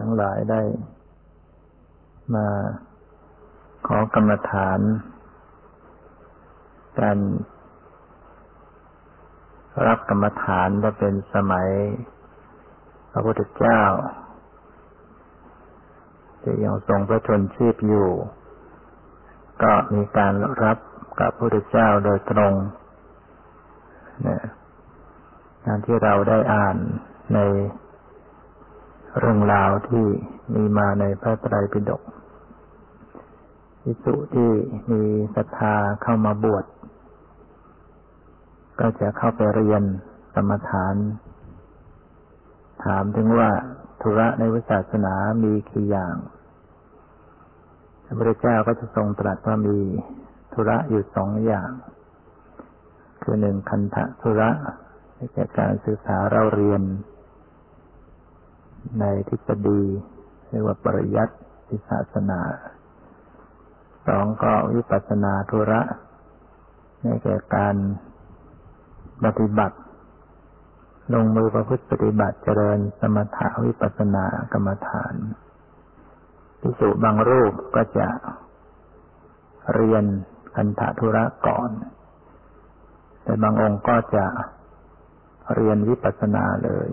ทั้งหลายได้ มาขอกรรมฐาน การรับกรรมฐานว่าเป็นสมัยพระพุทธเจ้าจะยังทรงพระชนชีพอยู่ ก็มีการรับกับพระพุทธเจ้าโดยตรงเนี่ยงานที่เราได้อ่านใน เรื่องราวที่มีมาในพระไตรปิฎกพิสุที่มีศรัทธาเข้ามาบวช ก็จะเข้าไปเรียนกรรมฐาน ถามถึงว่าธุระในวิศาสนามีกี่อย่าง พระพุทธเจ้าก็จะทรงตรัสว่ามีธุระอยู่สองอย่าง คือหนึ่งคันธะธุระในการศึกษาเราเรียน ในทฤษฎีเรียกว่าปริยัติศาสนาสองก็วิปัสสนาธุระในแก่การปฏิบัติ ลงมือประพฤติปฏิบัติเจริญสมถาวิปัสสนากรรมฐานพิสุบางรูปก็จะเรียนคันธธุระก่อน แต่บางองค์ก็จะเรียนวิปัสสนาเลย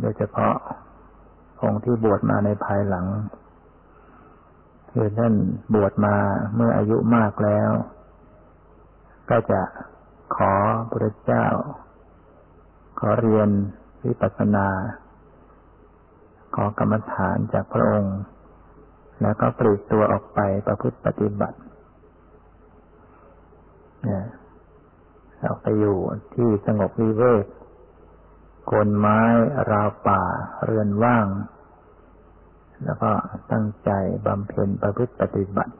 โดยเฉพาะองค์ที่บวชมาในภายหลังคือท่านบวชมาเมื่ออายุมากแล้ว ก็จะขอพระเจ้า ขอเรียนวิปัสสนา ขอกรรมฐานจากพระองค์ แล้วก็ปลีกตัวออกไปประพฤติปฏิบัติเนี่ยออกไปอยู่ที่สงบวิเวก คนไม้ราวป่าเรือนว่าง แล้วก็ตั้งใจบำเพ็ญประพฤติปฏิบัติ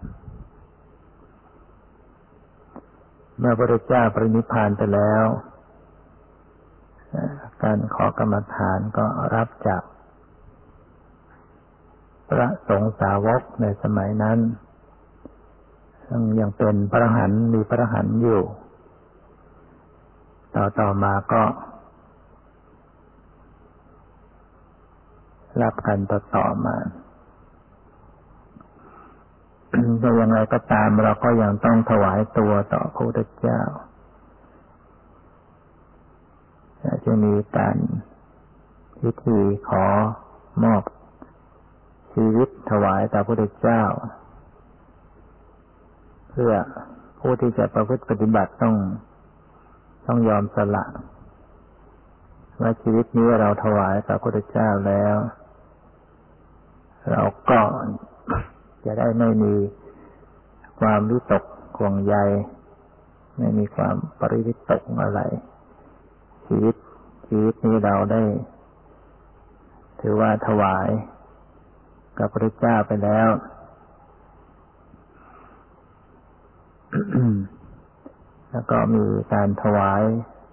เมื่อพระเจ้าปรินิพานไปแล้ว การขอกรรมฐานก็รับจาก พระสงฆ์สาวกในสมัยนั้นซึ่งยังเป็นพระหันมีพระหันอยู่ ต่อต่อมาก็ รับกันต่อต่อมาจะยังไงก็ตามเราก็ยังต้องถวายตัวต่อพระพุทธเจ้าจะมีการพิธีขอมอบชีวิตถวายต่อพระพุทธเจ้า เพื่อผู้ที่จะประพฤติปฏิบัติต้องต้องยอมสละว่าชีวิตนี้เราถวายต่อพระพุทธเจ้าแล้ว เราก็จะได้ไม่มีความวิตกห่วงใยไม่มีความปริวิตกอะไร ชีวิตชีวิตนี้เราได้ ถือว่าถวาย กับพระเจ้าไปแล้วแล้วก็มีการถวาย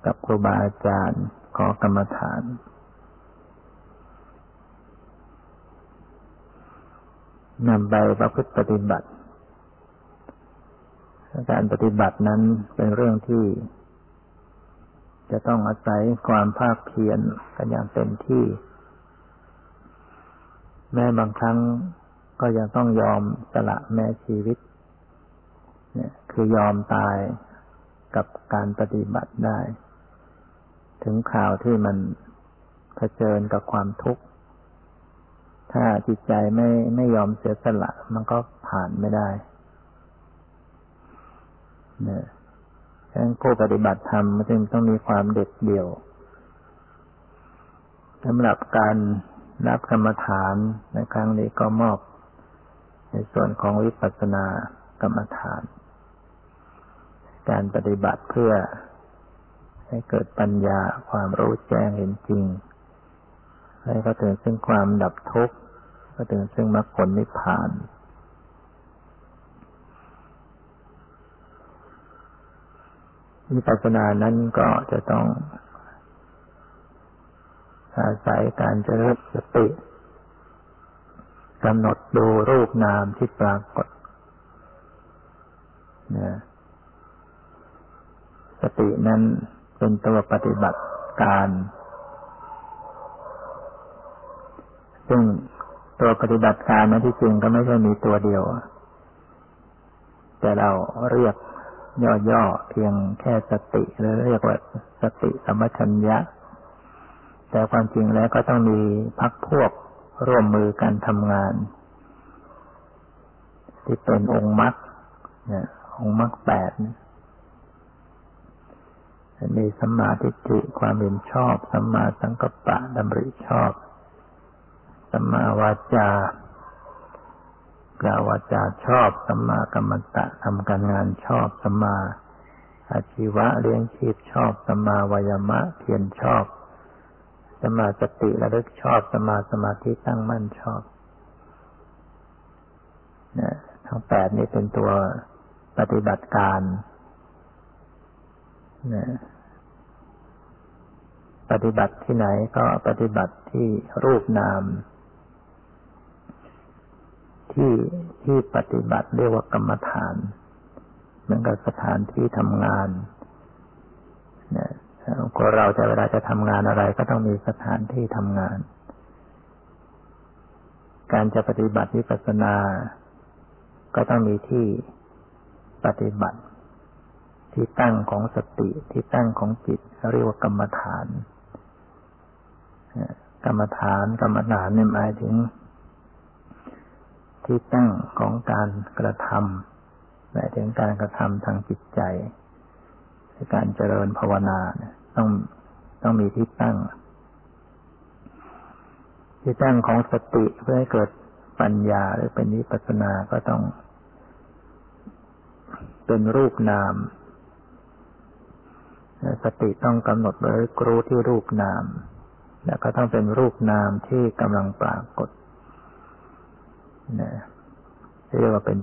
กับครูบาอาจารย์ขอกรรมฐาน นำไปประพฤติปฏิบัติ การปฏิบัตินั้นเป็นเรื่องที่ จะต้องอาศัยความภาคเพียรกันอย่างเต็มที่ แม้บางครั้งก็ยังต้องยอมสละแม้ชีวิต เนี่ย คือยอมตายกับการปฏิบัติได้ ถึงข่าวที่มันเผชิญกับความทุกข์ ถ้าจิตใจไม่ไม่ยอมเสียสละ มันก็ผ่านไม่ได้เนี่ยฉะนั้นผู้ปฏิบัติธรรมมันจึงต้องมีความเด็ดเดี่ยวสำหรับการรับกรรมฐานในครั้งนี้ก็มอบ ในส่วนของวิปัสสนากรรมฐาน การปฏิบัติเพื่อให้เกิดปัญญาความรู้แจ้งเห็นจริง ให้เก็ถึงซึ่งความดับทุกข์ ก็ถึงซึ่งมรรคผลนิพพาน วิปัสสนานั้นก็จะต้องอาศัยการเจริญสติกำหนดดูรูปนามที่ปรากฏนะสตินั้นเป็นตัวปฏิบัติการ ซึ่ง ตัวปฏิบัติการนั้นที่จริงก็ไม่ใช่มีตัวเดียว แต่เราเรียกย่อๆเพียงแค่สติหรือเรียกว่าสติสมัชัญญะ แต่ความจริงแล้วก็ต้องมีพักพวกร่วมมือกันทำงาน ที่เป็นองค์มรรคเนี่ยองค์มรรคแปดมีสัมมาทิฏฐิความเห็นชอบสัมมาสังกัปปะดำริชอบ สัมมาวาจากล่าววาจาชอบสัมมากรรมตะทำการงานชอบสัมมาอาชีวะเลี้ยงชีพชอบสัมมาวายมะเพียรชอบสัมมาสติระลึกชอบสัมมาสมาธิตั้งมั่นชอบนะทั้งแปดนี้เป็นตัวปฏิบัติการนะปฏิบัติที่ไหนก็ปฏิบัติที่รูปนาม ที่ที่ปฏิบัติเรียกว่ากรรมฐานเหมือนกับสถานที่ทำงานเนี่ยคนเราจะเวลาจะทำงานอะไร ก็ต้องมีสถานที่ทำงาน การจะปฏิบัติวิปัสสนา ก็ต้องมีที่ปฏิบัติ ที่ตั้งของสติที่ตั้งของจิตเรียกว่ากรรมฐานกรรมฐานกรรมฐานเนี่ยหมายถึง ที่ตั้งของการกระทำหมายถึงการกระทำทางจิตใจในการเจริญภาวนาต้องต้องมีที่ตั้ง ที่ตั้งของสติเพื่อให้เกิดปัญญาหรือเป็นวิปัสสนาก็ต้อง เป็นรูปนามสติต้องกำหนดไว้รู้ที่รูปนาม แล้วก็ต้องเป็นรูปนามที่กำลังปรากฏ นะเรียกว่าเป็น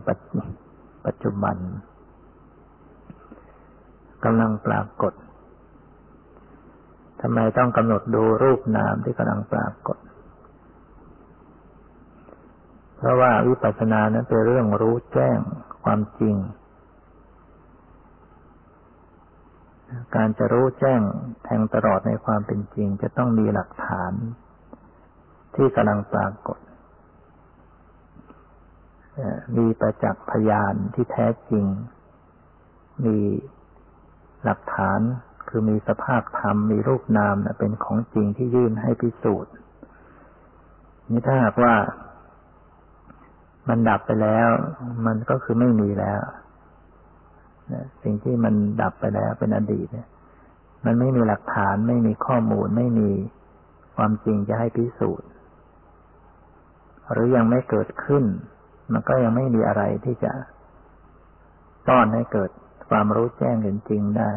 ปัจจุบันกำลังปรากฏทำไมต้องกำหนดดูรูปนามที่กำลังปรากฏ เพราะว่าวิปัสสนานั้นเป็นเรื่องรู้แจ้งความจริง การจะรู้แจ้งแทงตลอดในความเป็นจริง จะต้องมีหลักฐานที่กำลังปรากฏ มีประจักษ์พยานที่แท้จริง มีหลักฐานคือมีสภาพธรรมมีรูปนามเป็นของจริงที่ยื่นให้พิสูจน์นี่ถ้าหากว่า มันดับไปแล้ว มันก็คือไม่มีแล้วสิ่งที่มันดับไปแล้วเป็นอดีตเนี่ย มันไม่มีหลักฐานไม่มีข้อมูลไม่มีความจริงจะให้พิสูจน์ หรือยังไม่เกิดขึ้น มันก็ยังไม่มีอะไรที่จะต้อนให้เกิดความรู้แจ้งเห็นจริงได้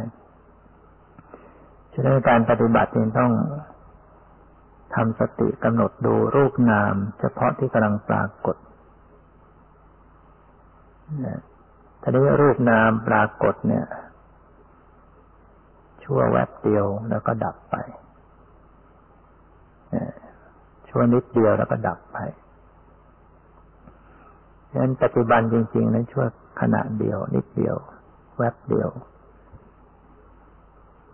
ฉะนั้นการปฏิบัติจึงต้องทำสติกำหนดดูรูปนาม เฉพาะที่กำลังปรากฏถ้าได้รูปนามปรากฏเนี่ย ชั่วแวบเดียวแล้วก็ดับไปชั่วนิดเดียวแล้วก็ดับไป นั้นปัจจุบันจริงๆนั้นชั่วขณะเดียว นิดเดียว แวบเดียว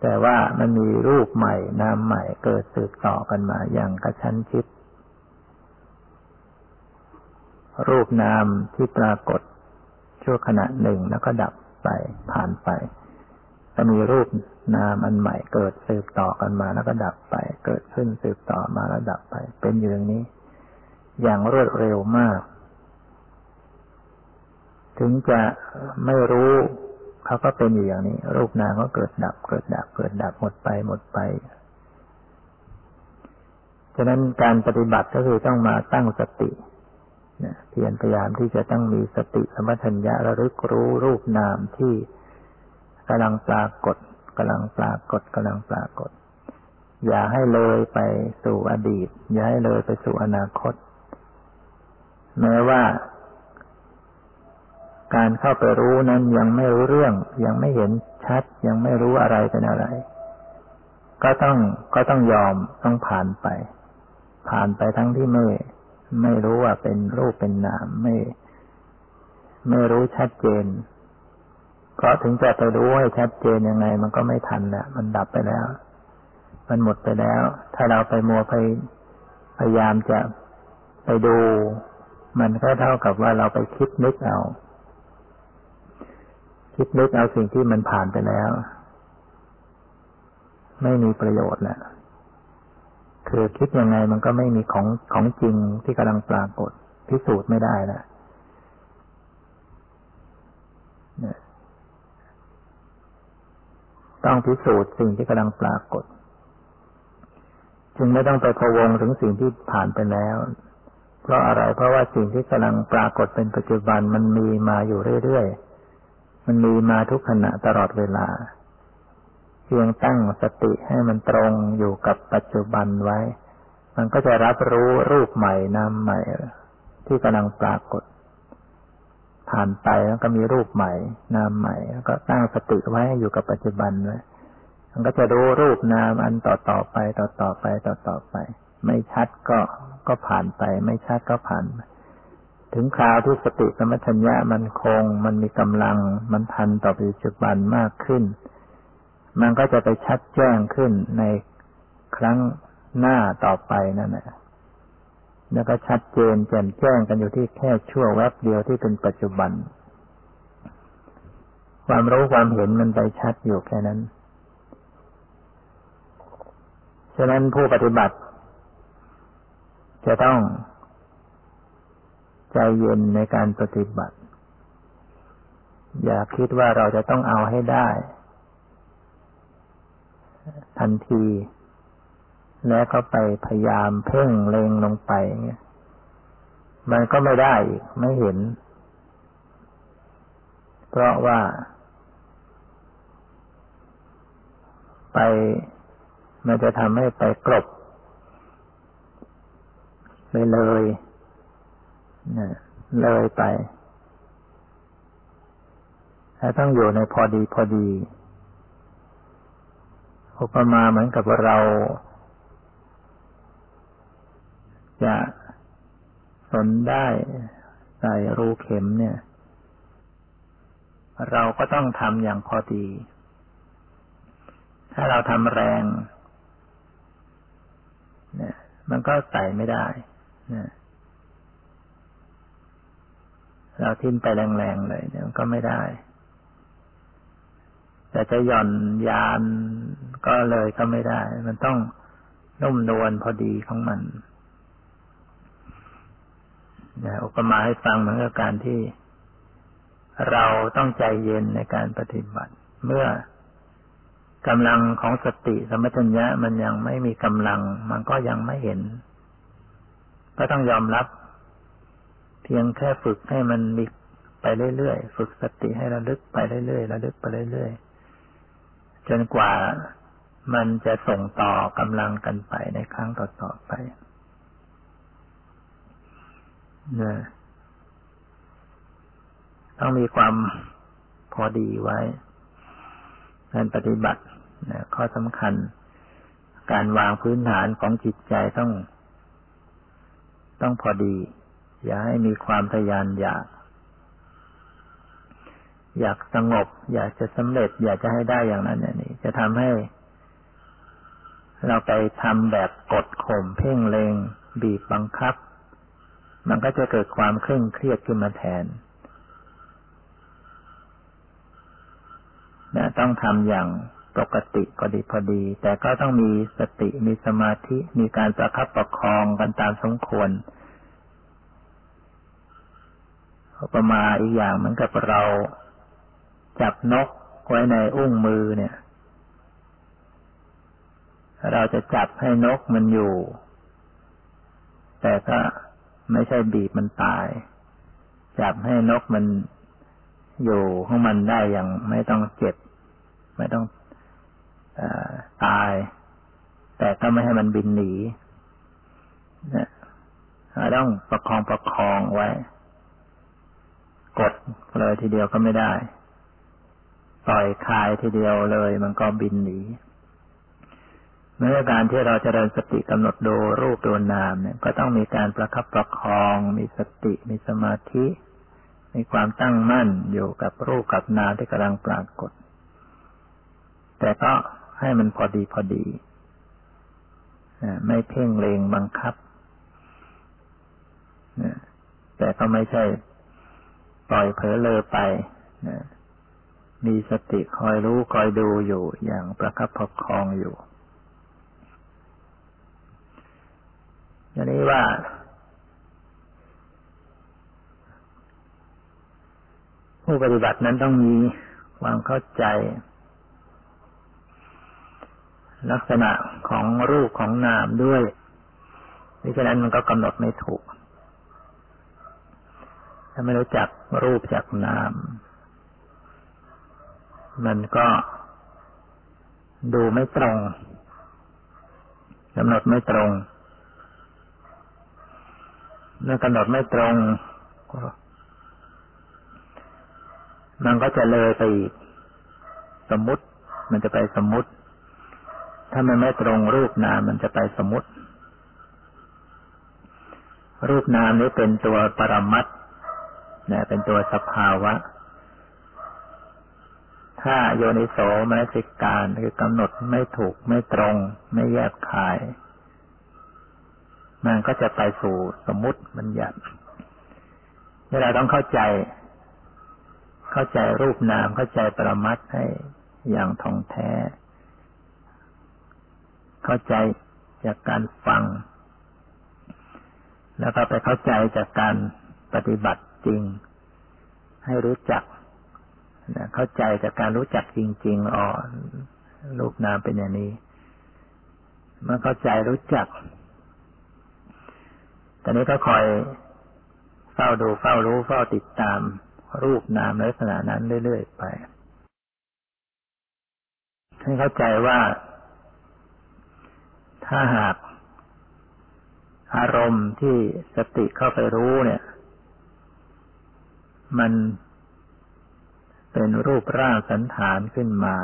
แต่ว่ามันมีรูปใหม่ นามใหม่เกิดสืบต่อกันมาอย่างกระชั้นชิด รูปนามที่ปรากฏชั่วขณะหนึ่งแล้วก็ดับไปผ่านไปจะมีรูปนามอันใหม่เกิดสืบต่อกันมาแล้วก็ดับไป เกิดขึ้นสืบต่อมาแล้วดับไป เป็นอย่างนี้ อย่างรวดเร็วมาก ถึงจะไม่รู้เขาก็เป็นอยู่อย่างนี้ รูปนามก็เกิดดับ เกิดดับ เกิดดับหมดไปหมดไปฉะนั้นการปฏิบัติก็คือต้องมาตั้งสติเพียรพยายามที่จะต้องมีสติสมัชัญญะระลึกรู้รูปนามที่กำลังปรากฏกำลังปรากฏกำลังปรากฏ อย่าให้เลยไปสู่อดีต อย่าให้เลยไปสู่อนาคต แม้ว่า การเข้าไปรู้นั้นยังไม่รู้เรื่อง ยังไม่เห็นชัด ยังไม่รู้อะไรเป็นอะไร ก็ต้องก็ต้องยอมต้องผ่านไป ผ่านไปทั้งที่ไม่ไม่รู้ว่าเป็นรูปเป็นนามไม่ ไม่รู้ชัดเจนเพราะถึงจะไปรู้ให้ชัดเจนยังไง มันก็ไม่ทันละมันดับไปแล้ว มันหมดไปแล้ว ถ้าเราไปมัวไปพยายามจะไปดู มันก็เท่ากับว่าเราไปคิดนึกเอา คิดนึกเอาสิ่งที่มันผ่านไปแล้ว ไม่มีประโยชน์แหละคือคิดยังไงมันก็ไม่มีของของจริงที่กำลังปรากฏพิสูจน์ไม่ได้แล้วต้องพิสูจน์สิ่งที่กำลังปรากฏ จึงไม่ต้องไปพะวงถึงสิ่งที่ผ่านไปแล้ว เพราะอะไรเพราะว่าสิ่งที่กำลังปรากฏเป็นปัจจุบันมันมีมาอยู่เรื่อยๆ มันมีมาทุกขณะตลอดเวลา เพียงตั้งสติให้มันตรงอยู่กับปัจจุบันไว้ มันก็จะรับรู้รูปใหม่นามใหม่ ที่กำลังปรากฏ ผ่านไปแล้วก็มีรูปใหม่นามใหม่ แล้วก็ตั้งสติไว้อยู่กับปัจจุบันไว้มันก็จะรู้รูปนามอันต่อต่อไปต่อต่อไปต่อต่อไป ไม่ชัดก็ก็ผ่านไป ไม่ชัดก็ผ่านไป ถึงคราวที่สติสมัชัญญะมันคง มันมีกำลัง มันทันต่อปัจจุบันมากขึ้น มันก็จะไปชัดแจ้งขึ้นในครั้งหน้าต่อไปนั่นแหละแล้วก็ชัดเจนแจ่มแจ้งกันอยู่ที่แค่ชั่วแวบเดียวที่เป็นปัจจุบัน ความรู้ความเห็นมันไปชัดอยู่แค่นั้น ฉะนั้นผู้ปฏิบัติ จะต้อง ใจเย็นในการปฏิบัติ อย่าคิดว่าเราจะต้องเอาให้ได้ ทันที แล้วก็ไปพยายามเพ่งเล็งลงไปเงี้ยมันก็ไม่ได้ไม่เห็น เพราะว่าไปมันจะทำให้ไปกลบไปเลย เลยไปแต่ต้องอยู่ในพอดีพอดีอุปมาเหมือนกับว่าเรา จะสนได้ใส่รูเข็มเนี่ย เราก็ต้องทำอย่างพอดี ถ้าเราทำแรง เนี่ย มันก็ใส่ไม่ได้เนี่ย เราทิ้มไปแรงๆเลยเนี่ยมันก็ไม่ได้ แต่จะหย่อนยานก็เลยก็ไม่ได้ มันต้องนุ่มนวลพอดีของมันนะอุปมาให้ฟังเหมือนกับการที่เราต้องใจเย็นในการปฏิบัติ เมื่อกำลังของสติสมัชัญญะมันยังไม่มีกำลัง มันก็ยังไม่เห็น ก็ต้องยอมรับ พียงแค่ฝึกให้มันมีไปเรื่อยๆ ฝึกสติให้ระลึกไปเรื่อยๆ ระลึกไปเรื่อยๆ จนกว่ามันจะส่งต่อกำลังกันไปในครั้งต่อๆไปนะต้องมีความพอดีไว้การปฏิบัตินะข้อสำคัญ การวางพื้นฐานของจิตใจต้อง ต้องพอดี อย่าให้มีความทยานอยาก อยากสงบ อยากจะสำเร็จ อยากจะให้ได้อย่างนั้นอย่างนี้จะทำให้ เราไปทำแบบกดข่มเพ่งเลงบีบบังคับ มันก็จะเกิดความเคร่งเครียดขึ้นมาแทนนะต้องทำอย่างปกติก็ดีพอดี แต่ก็ต้องมีสติมีสมาธิมีการประคับประคองกันตามสมควร ประมาอีกอย่างเหมือนกับเราจับนกไว้ในอุ้งมือเนี่ย เราจะจับให้นกมันอยู่ แต่ก็ไม่ใช่บีบมันตาย จับให้นกมันอยู่ของมันได้อย่างไม่ต้องเจ็บ ไม่ต้องอตาย แต่ก็ไม่ให้มันบินหนีนะต้องประคองประคองไว้ กดเลยทีเดียวก็ไม่ได้ ปล่อยคายทีเดียวเลยมันก็บินหนีเมื่อการที่เราจเจริญสติกำหนดดูรูปดูนามเนี่ย ก็ต้องมีการประคับประคอง มีสติมีสมาธิ มีความตั้งมั่นอยู่กับรูปกับนามที่กำลังปรากฏ แต่ก็ให้มันพอดีพอดีไม่เพ่งเลงบังคับแต่ก็ไม่ใช่ ปล่อยเผลอเลอไปนะมีสติคอยรู้คอยดูอยู่อย่างประคับประคองอยู่อย่างนี้ว่า ผู้ปฏิบัตินั้นต้องมีความเข้าใจ ลักษณะของรูปของนามด้วยดังนั้นมันก็กำหนดไม่ถูก ถ้าไม่รู้จัก รูปจากนาม มันก็ดูไม่ตรงกำหนดไม่ตรงเมื่อกำหนดไม่ตรงมันก็จะเลยไปอีกสมมติ มันจะไปสมมติ ถ้ามันไม่ตรงรูปนามมันจะไปสมมติ รูปนามนี้เป็นตัวปรมัตเนี่ยเป็นตัวสภาวะ ถ้าโยนิโสมนสิการคือกำหนดไม่ถูกไม่ตรง ไม่แยกขาย มันก็จะไปสู่สมมุติบัญญัติเวลาต้องเข้าใจ เข้าใจรูปนามเข้าใจปรมัตให้อย่างท่องแท้ เข้าใจจากการฟัง แล้วก็ไปเข้าใจจากการปฏิบัติ จริง ให้รู้จักนะเข้าใจจากการรู้จักจริง ๆอ๋อรูปนามเป็นอย่างนี้เมื่อเข้าใจรู้จัก ตอนนี้ก็คอยเฝ้าดูเฝ้ารู้เฝ้าติดตาม รูปนามลักษณะนั้นเรื่อยๆไปให้เข้าใจว่า ถ้าหากอารมณ์ที่สติเข้าไปรู้เนี่ย มันเป็นรูปร่างสันฐานขึ้นมา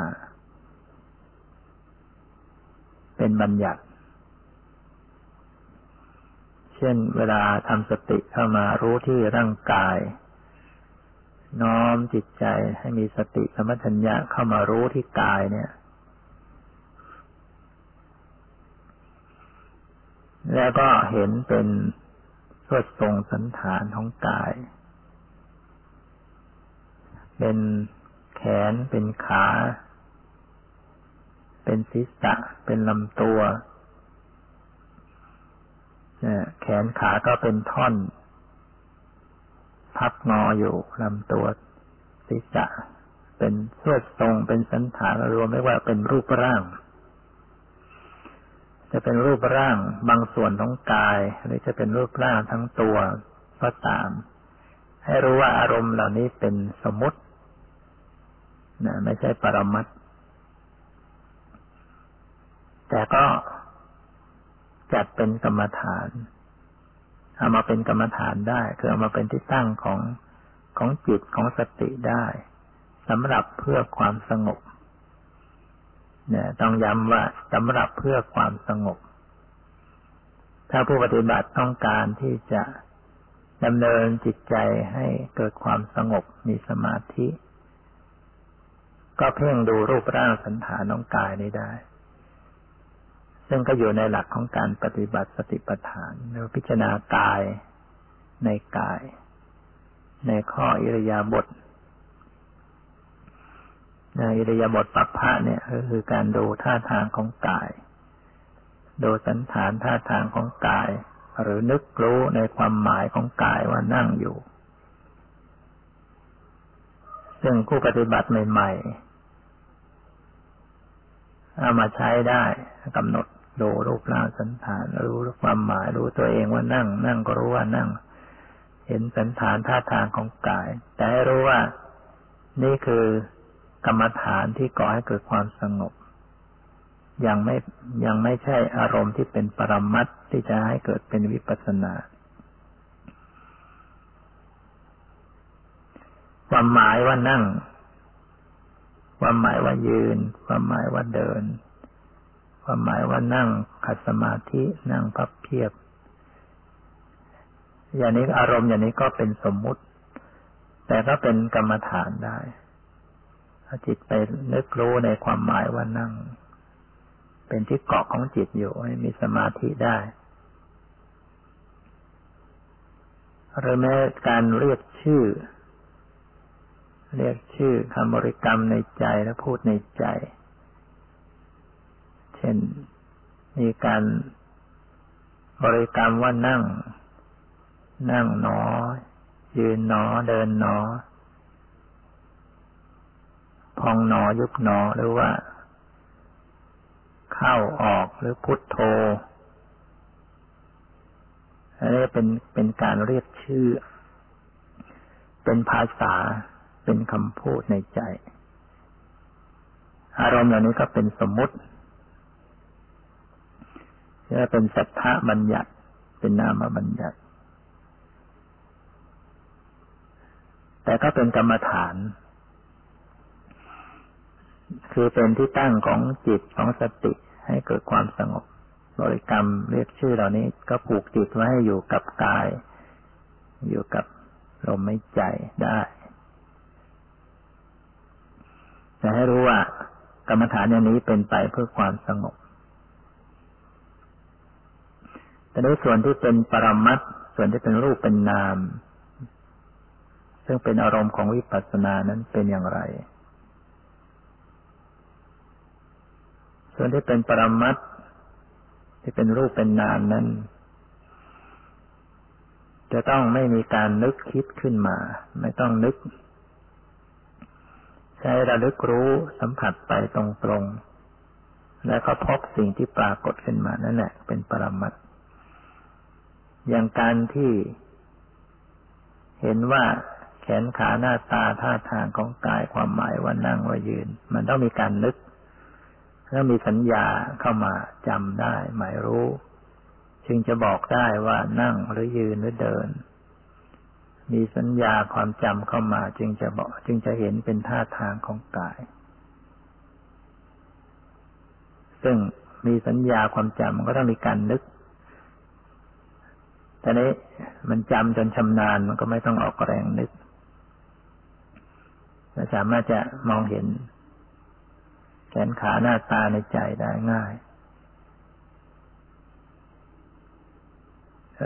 เป็นบัญญัติ เช่นเวลาทำสติเข้ามารู้ที่ร่างกาย น้อมจิตใจให้มีสติสมัชัญญะเข้ามารู้ที่กายเนี่ย แล้วก็เห็นเป็นสวดทรงสันฐานของกาย เป็นแขน เป็นขา เป็นศีรษะ เป็นลำตัว แขนขาก็เป็นท่อน พับงออยู่ลำตัวศีรษะ เป็นเสวดทรง เป็นสันฐานรวมไม่ว่าเป็นรูปร่าง จะเป็นรูปร่างบางส่วนของกายหรือจะเป็นรูปร่างทั้งตัวก็ตาม ให้รู้ว่าอารมณ์เหล่านี้เป็นสมมติ นะไม่ใช่ปรมัตแต่ก็จัดเป็นกรรมฐาน เอามาเป็นกรรมฐานได้ คือเอามาเป็นที่ตั้งของของจิตของสติได้สำหรับเพื่อความสงบเนี่ยต้องย้ำว่าสำหรับเพื่อความสงบ ถ้าผู้ปฏิบัติต้องการที่จะดำเนินจิตใจให้เกิดความสงบมีสมาธิ ก็เพ่งดูรูปร่างสันฐานน้องกายนี้ได้ ซึ่งก็อยู่ในหลักของการปฏิบัติสติปัฏฐานเราพิจารณากายในกาย ในข้ออิริยาบถในอิริยาบถปัปพะเนี่ยก็คือการดูท่าทางของกาย ดูสันฐานท่าทางของกาย หรือนึกรู้ในความหมายของกายว่านั่งอยู่ ซึ่งผู้ปฏิบัติใหม่ ๆ เอามาใช้ได้กำหนดดูรูปร่างสันฐาน รู้ความหมายรู้ตัวเองว่านั่ง นั่งก็รู้ว่านั่ง เห็นสันฐานท่าทางของกาย แต่ให้รู้ว่านี่คือกรรมฐานที่ก่อให้เกิดความสงบ ยังไม่ยังไม่ใช่อารมณ์ที่เป็นปรมัตที่จะให้เกิดเป็นวิปัสนาความหมายว่านั่ง ความหมายว่ายืน ความหมายว่าเดิน ความหมายว่านั่งขัดสมาธินั่งพับเพียบ อย่างนี้อารมณ์อย่างนี้ก็เป็นสมมุติ แต่ก็เป็นกรรมฐานได้จิตไปนึกรู้ในความหมายว่านั่ง เป็นที่เกาะของจิตอยู่ให้มีสมาธิได้หรือแม้การเรียกชื่อ เรียกชื่อคำบริกรรมในใจและพูดในใจ เช่น มีการบริกรรมว่านั่ง นั่งหนอ ยืนหนอ เดินหนอ พองหนอยุบหนอหรือว่า เข้าออกหรือพุทโธอันนี้เป็นเป็นการเรียกชื่อ เป็นภาษา เป็นคำพูดในใจ อารมณ์เหล่านี้ก็เป็นสมมุติจะเป็นสัทธะบัญญัติ เป็นนามบัญญัติ แต่ก็เป็นกรรมฐาน คือเป็นที่ตั้งของจิตของสติให้เกิดความสงบบริกรรมเรียกชื่อเหล่านี้ก็ผูกจิตไว้ให้อยู่กับกาย อยู่กับลมหายใจได้ จะให้รู้ว่ากรรมฐานอย่างนี้เป็นไปเพื่อความสงบแต่ในส่วนที่เป็นปรมัตส่วนที่เป็นรูปเป็นนาม ซึ่งเป็นอารมณ์ของวิปัสสนานั้นเป็นอย่างไร ส่วนที่เป็นปรมัตที่เป็นรูปเป็นนามนั้น จะต้องไม่มีการนึกคิดขึ้นมา ไม่ต้องนึก ใช้ระลึกรู้สัมผัสไปตรงๆ แล้วก็พบสิ่งที่ปรากฏขึ้นมานั่นแหละเป็นปรมัตอย่างการที่เห็นว่าแขนขาหน้าตาท่าทางของกายความหมายว่านั่งว่ายืน มันต้องมีการนึกแล้วมีสัญญาเข้ามาจำได้ หมายรู้ จึงจะบอกได้ว่านั่งหรือยืนหรือเดิน มีสัญญาความจำเข้ามาจึงจะบอกจึงจะเห็นเป็นท่าทางของกาย ซึ่งมีสัญญาความจำมันก็ต้องมีการนึกแต่นี้มันจำจนชำนาญมันก็ไม่ต้องออกแรงนึกสามารถจะมองเห็นแขนขาหน้าตาในใจได้ง่าย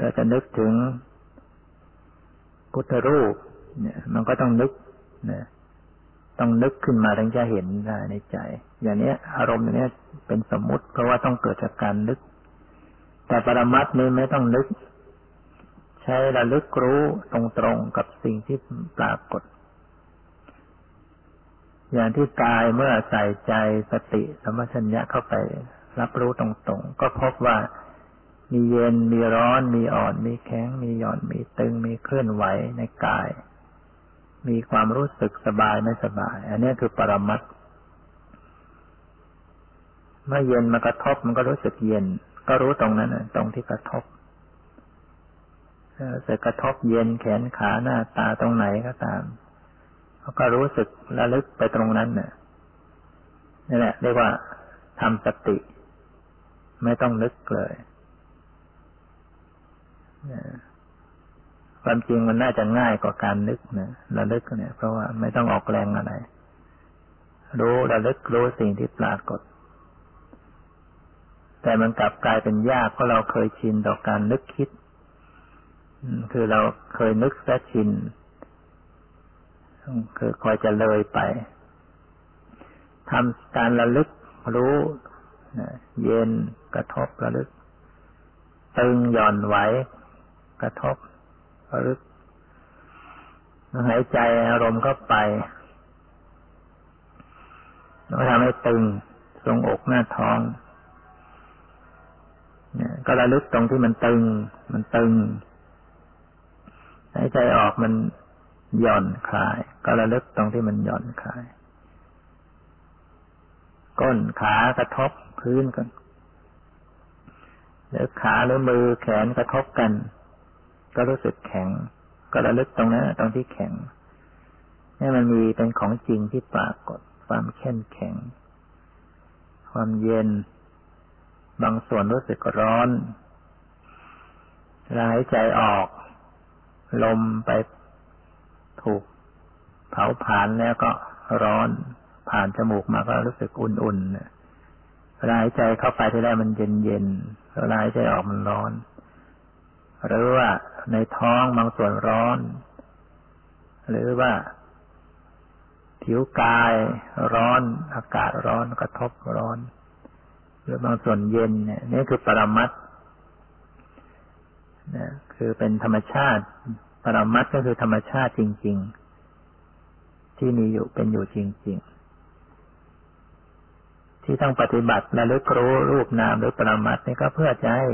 เราจะนึกถึง พุทธรูป เนี่ย มันก็ต้องนึกนะต้องนึกขึ้นมาถึงจะเห็นได้ในใจ อย่างนี้อารมณ์อย่างนี้เป็นสมมุติเพราะว่าต้องเกิดจากการนึก แต่ปรมัตนี้ไม่ต้องนึก ใช้ระลึกรู้ตรงๆกับสิ่งที่ปรากฏ อย่างที่กายเมื่อใส่ใจสติสมัชัญญะเข้าไป รับรู้ตรงๆ ก็พบว่า มีเย็นมีร้อน มีอ่อนมีแข็ง มีหย่อนมีตึง มีเคลื่อนไหวในกาย มีความรู้สึกสบายไม่สบาย อันนี้คือปรมัตเมื่อเย็นมากระทบมันก็รู้สึกเย็น ก็รู้ตรงนั้นตรงที่กระทบจะกระทบเย็นแขนขาหน้าตาตรงไหนก็ตามเขาก็รู้สึกระลึกไปตรงนั้นเนี่ยนี่แหละเรียกว่าทำสติ ไม่ต้องนึกเลย ความจริงมันน่าจะง่ายกว่าการนึกนะระลึกเนี่ย เพราะว่าไม่ต้องออกแรงอะไร รู้ระลึกรู้สิ่งที่ปรากฏ แต่มันกลับกลายเป็นยากเพราะเราเคยชินต่อการนึกคิดคือเราเคยนึกแท้ชินคือคอยจะเลยไปทำการระลึกรู้เย็นกระทบระลึก ตึงหย่อนไหว กระทบระลึกหายใจอารมณ์ก็ไปแล้วทำให้ตึงทรงอกหน้าท้องเนี่ยก็ระลึกตรงที่มันตึง มันตึงหายใจออกมันหย่อนคลาย ก็ระลึกตรงที่มันหย่อนคลาย ก้นขากระทบพื้นกันหรือขาหรือมือแขนกระทบกัน ก็รู้สึกแข็ง ก็ระลึกตรงนั้นตรงที่แข็งนี่มันมีเป็นของจริงที่ปรากฏ ความเข้มแข็ง ความเย็น บางส่วนรู้สึกร้อนหายใจออก ลมไปถูกเผาผ่านแล้วก็ร้อน ผ่านจมูกมาก็รู้สึกอุ่นๆเวลาหายใจเข้าไปที่แรกมันเย็นๆเวลาหายใจออกมันร้อน หรือว่าในท้องบางส่วนร้อน หรือว่าผิวกายร้อน อากาศร้อนกระทบร้อน หรือบางส่วนเย็นเนี่ยนี่คือปรมัตนะคือเป็นธรรมชาติ ปรมัตก็คือธรรมชาติจริง ๆ ที่มีอยู่เป็นอยู่จริง ๆ ที่ต้องปฏิบัติและลึกรู้รูปนามหรือปรมัตนี่ก็เพื่อจะให้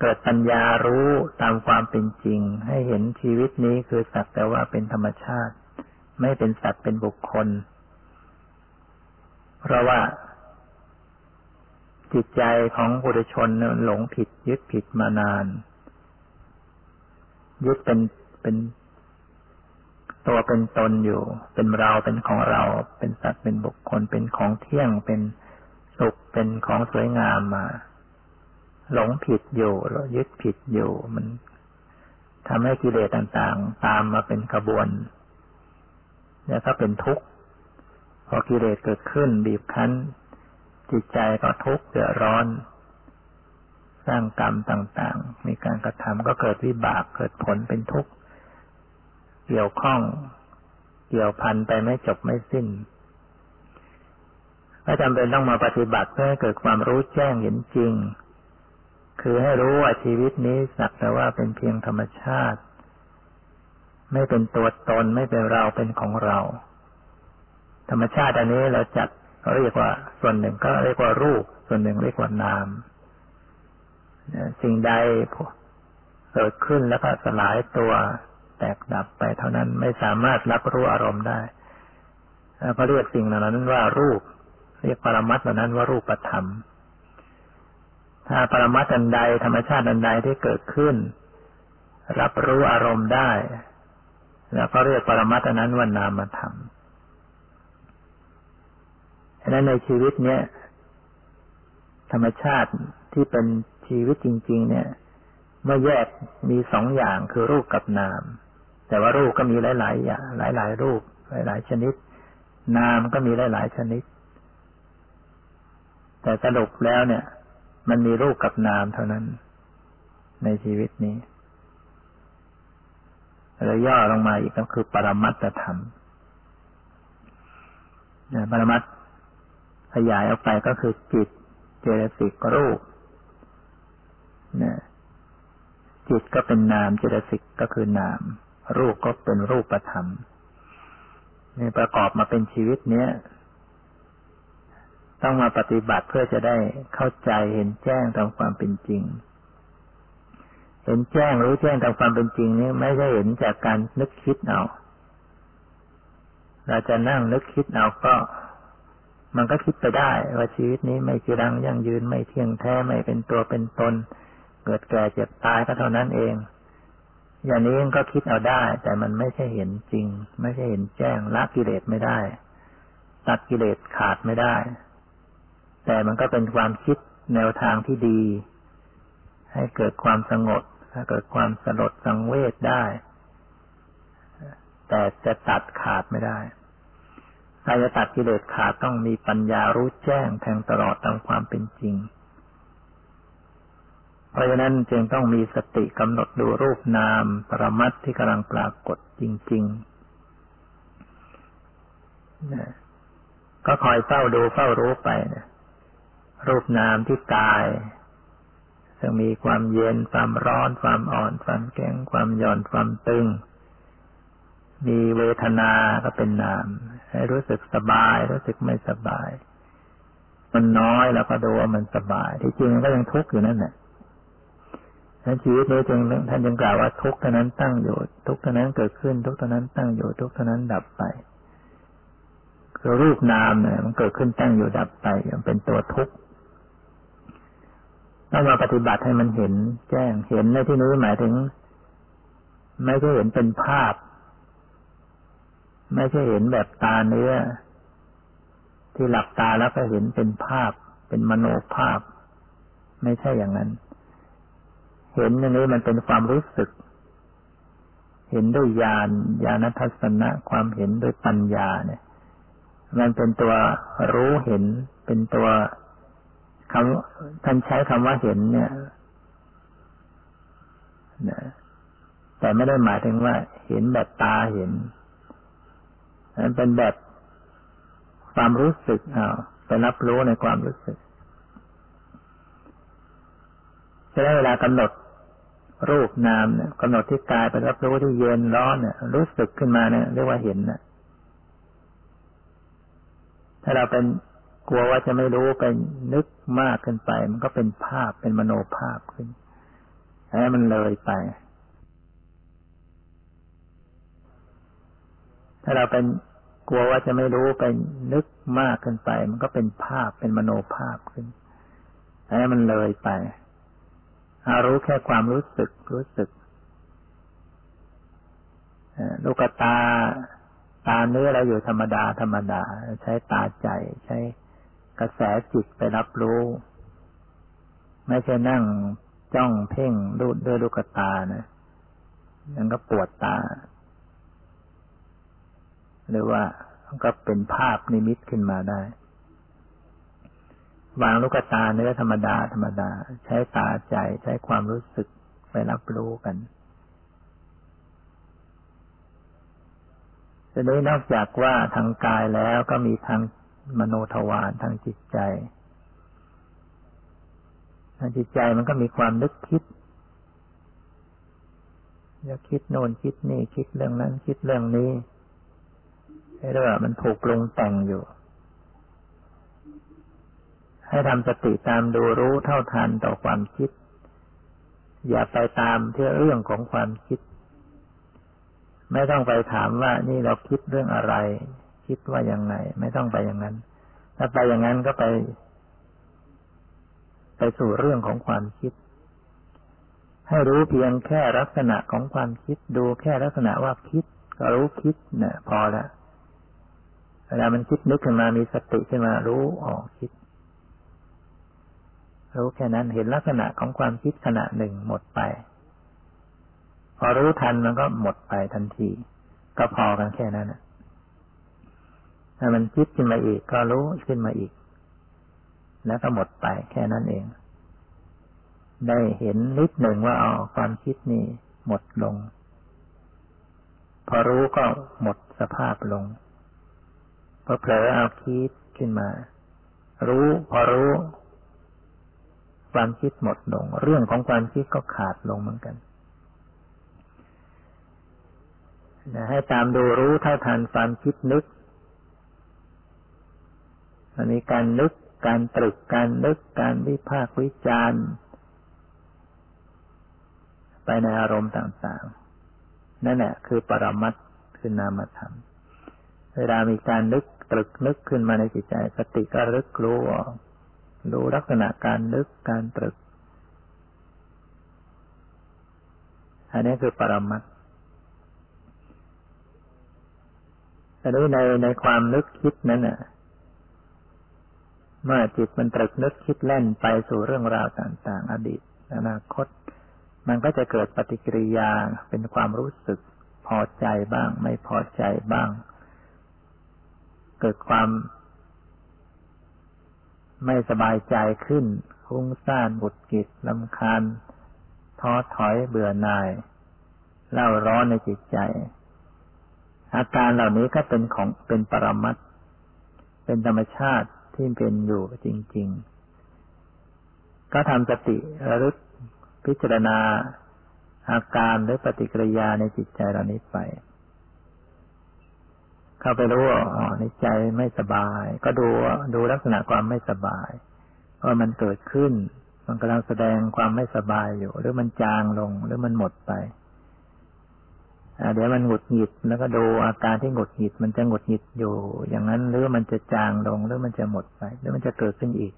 เกิดปัญญารู้ตามความเป็นจริง ให้เห็นชีวิตนี้คือสักแต่ว่าเป็นธรรมชาติ ไม่เป็นสัตว์เป็นบุคคล เพราะว่า จิตใจของบุรุชนหลงผิดยึดผิดมานาน ยึดเป็นเป็นตัวเป็นตนอยู่ เป็นเราเป็นของเรา เป็นสัตว์เป็นบุคคลเป็นของเที่ยงเป็นสุขเป็นของสวยงามมา หลงผิดอยู่ยึดผิดอยู่ มันทำให้กิเลสต่างๆ ตามมาเป็นขบวน แล้วก็เป็นทุกข์พอกิเลสเกิดขึ้นบีบคั้น จิตใจก็ทุกข์เดือดร้อน สร้างกรรมต่างๆ มีการกระทำก็เกิดวิบากเกิดผลเป็นทุกข์เกี่ยวข้อง เกี่ยวพันไปไม่จบไม่สิ้นก็จำเป็นต้องมาปฏิบัติเพื่อให้เกิดความรู้แจ้งเห็นจริง คือให้รู้ว่าชีวิตนี้สักแต่ว่าเป็นเพียงธรรมชาติ ไม่เป็นตัวตนไม่เป็นเราเป็นของเรา ธรรมชาติอันนี้เราจัดเรียกว่า ส่วนหนึ่งก็เรียกว่ารูป ส่วนหนึ่งเรียกว่านาม สิ่งใดเกิดขึ้นแล้วก็สลายตัวแตกดับไปเท่านั้นไม่สามารถรับรู้อารมณ์ได้ก็เรียกสิ่งเหล่านั้นว่ารูป เรียกปรมัตเหล่านั้นว่ารูปธรรม ถ้าปรมัตอันใดธรรมชาติอันใดที่เกิดขึ้น รับรู้อารมณ์ได้ แล้วก็เรียกปรมัตนั้นว่านามธรรมฉะนั้นในชีวิตเนี้ยธรรมชาติที่เป็นชีวิตจริง ๆ เนี่ยเมื่อแยกมีสองอย่างคือรูปกับนาม แต่ว่ารูปก็มีหลาย ๆ อย่าง หลาย ๆ รูป หลาย ๆ ชนิด นามก็มีหลาย ๆ ชนิด แต่สรุปแล้วเนี่ย มันมีรูปกับนามเท่านั้น ในชีวิตนี้แล้วย่อลงมาอีกก็คือปรมัตถธรรมปรมัตขยายออกไปก็คือจิต เจตสิกรูปนะจิตก็เป็นนามเจตสิกก็คือนาม รูปก็เป็นรูปธรรมนี่ประกอบมาเป็นชีวิตเนี้ย ต้องมาปฏิบัติเพื่อจะได้เข้าใจเห็นแจ้งตามความเป็นจริง เห็นแจ้งรู้แจ้งตามความเป็นจริงนี้ไม่ใช่เห็นจากการนึกคิดเอาเราจะนั่งนึกคิดเอาก็ มันก็คิดไปได้ ว่าชีวิตนี้ไม่จีรังยั่งยืนไม่เที่ยงแท้ไม่เป็นตัวเป็นตน เกิดแก่เจ็บตายก็เท่านั้นเอง อย่างนี้ก็คิดเอาได้ แต่มันไม่ใช่เห็นจริง ไม่ใช่เห็นแจ้งละกิเลสไม่ได้ ตัดกิเลสขาดไม่ได้ แต่มันก็เป็นความคิดแนวทางที่ดี ให้เกิดความสงบให้เกิดความสลดสังเวชได้ แต่จะตัดขาดไม่ได้ถ้าจะตัดกิเลสขาดต้องมีปัญญารู้แจ้งแทงตลอดตามความเป็นจริง เพราะฉะนั้นจึงต้องมีสติกำหนดดูรูปนามปรมัตที่กำลังปรากฏจริงๆก็คอยเฝ้าดูเฝ้ารู้ไปนะ รูปนามที่กาย ซึ่งมีความเย็นความร้อน ความอ่อน ความแข็งความหย่อนความตึง มีเวทนาก็เป็นนาม ให้รู้สึกสบาย รู้สึกไม่สบาย มันน้อยแล้วก็ดูว่ามันสบาย ที่จริงมันก็ยังทุกข์อยู่นั่นแหละท่านชีวิตนี้จึงท่านจึงกล่าวว่าทุกข์เท่านั้นตั้งอยู่ ทุกข์เท่านั้นเกิดขึ้น ทุกข์เท่านั้นตั้งอยู่ ทุกข์เท่านั้นดับไปคือรูปนามเนี่ยมันเกิดขึ้นตั้งอยู่ดับไปมันเป็นตัวทุกข์ ต้องมาปฏิบัติให้มันเห็น แจ้งเห็นในที่นี้หมายถึง ไม่ใช่เห็นเป็นภาพ ไม่ใช่เห็นแบบตาเนื้อ ที่หลับตาแล้วก็เห็นเป็นภาพ เป็นมโนภาพ ไม่ใช่อย่างนั้น เห็นอย่างนี้มันเป็นความรู้สึก เห็นด้วยญาณญาณทัศนะความเห็นด้วยปัญญาเนี่ย มันเป็นตัวรู้เห็นเป็นตัว คำท่านใช้คำว่าเห็นเนี่ยแต่ไม่ได้หมายถึงว่า เห็นแบบตาเห็นนั้นเป็นแบบความรู้สึกเอาไปรับรู้ในความรู้สึกจะได้เวลากำหนดรูปนามเนี่ยกำหนดที่กายไปรับรู้ที่เย็นร้อนเนี่ยรู้สึกขึ้นมาเนี่ยเรียกว่าเห็นนะถ้าเราเป็น กลัวว่าจะไม่รู้ไปนึกมากเกินไป มันก็เป็นภาพเป็นมโนภาพขึ้นให้มันเลยไป ถ้าเราเป็นกลัวว่าจะไม่รู้ไปนึกมากเกินไป มันก็เป็นภาพเป็นมโนภาพขึ้นให้มันเลยไปอารู้แค่ความรู้สึกรู้สึกลูกตาตาเนื้อเราอยู่ธรรมดาธรรมดา ใช้ตาใจใช้ กระแสจิตไปรับรู้ ไม่ใช่นั่งจ้องเพ่งดูด้วยลูกตานะยังก็ปวดตา หรือว่าก็เป็นภาพนิมิตขึ้นมาได้ วางลูกตาเนื้อธรรมดาธรรมดา ใช้ตาใจใช้ความรู้สึกไปรับรู้กันทีนี้นอกจากว่าทางกายแล้วก็มีทาง มโนทวารทางจิตใจ ทางจิตใจมันก็มีความนึกคิดจะคิดโน่นคิดนี่คิดเรื่องนั้น คิดเรื่องนี้เรียกว่ามันถูกปรุงแต่งอยู่ ให้ทำสติตามดูรู้เท่าทันต่อความคิด อย่าไปตามที่เรื่องของความคิด ไม่ต้องไปถามว่านี่เราคิดเรื่องอะไร คิดว่ายังไง ไม่ต้องไปอย่างนั้น ถ้าไปอย่างนั้นก็ไป ไปสู่เรื่องของความคิด ให้รู้เพียงแค่ลักษณะของความคิด ดูแค่ลักษณะว่าคิด ก็รู้คิดเนะี่ยพอละเวลามันคิดนึกขึ้นมามีสติขึ้นมารู้ออกคิด รู้แค่นั้นเห็นลักษณะของความคิดขณะหนึ่งหมดไป พอรู้ทันมันก็หมดไปทันที ก็พอกันแค่นั้น ถ้ามันคิดขึ้นมาอีก ก็รู้ขึ้นมาอีก แล้วก็หมดไปแค่นั้นเอง ได้เห็นนิดหนึ่งว่าอ๋อความคิดนี่หมดลง พอรู้ก็หมดสภาพลงพอเผลอเอาคิดขึ้นมา รู้พอรู้ ความคิดหมดลง เรื่องของความคิดก็ขาดลงเหมือนกันนะให้ตามดูรู้เท่าทันความคิดนึก มันมีการนึกการตรึกการนึกการวิพากษ์วิจารณ์ไปในอารมณ์ต่างๆ นั่นแหละคือปรมัตคือนามธรรม เวลามีการนึกตรึกนึกขึ้นมาในจิตใจสติก็รึกรู้ออกดูลักษณะการนึกการตรึก อันนี้คือปรมัตถ์แต่ด้วยในในความนึกคิดนั้นน่ะ เมื่อจิตมันตรึกนึกคิดแล่นไปสู่เรื่องราวต่างๆ อดีต อนาคต มันก็จะเกิดปฏิกิริยาเป็นความรู้สึกพอใจบ้าง ไม่พอใจบ้าง เกิดความ ไม่สบายใจขึ้นฟุ้งซ่านบุดกิดลำคาญท้อถอยเบื่อหน่ายเล่าร้อนในจิตใจ อาการเหล่านี้ก็เป็นของเป็นปรมัตเป็นธรรมชาติ ที่เป็นอยู่จริง ๆ ก็ทำสติระลึกพิจารณาอาการหรือปฏิกิริยาในจิตใจเหล่านี้ไป เข้าไปรู้ว่าอ๋อในใจไม่สบาย ก็ดูดูลักษณะความไม่สบายว่ามันเกิดขึ้น มันกำลังแสดงความไม่สบายอยู่ หรือมันจางลงหรือมันหมดไป เดี๋ยวมันหงุดหงิดแล้วก็ดูอาการที่หงุดหงิดมันจะหงุดหงิดอยู่ อย่างนั้นหรือมันจะจางลงหรือมันจะหมดไปหรือมันจะเกิดขึ้นอีก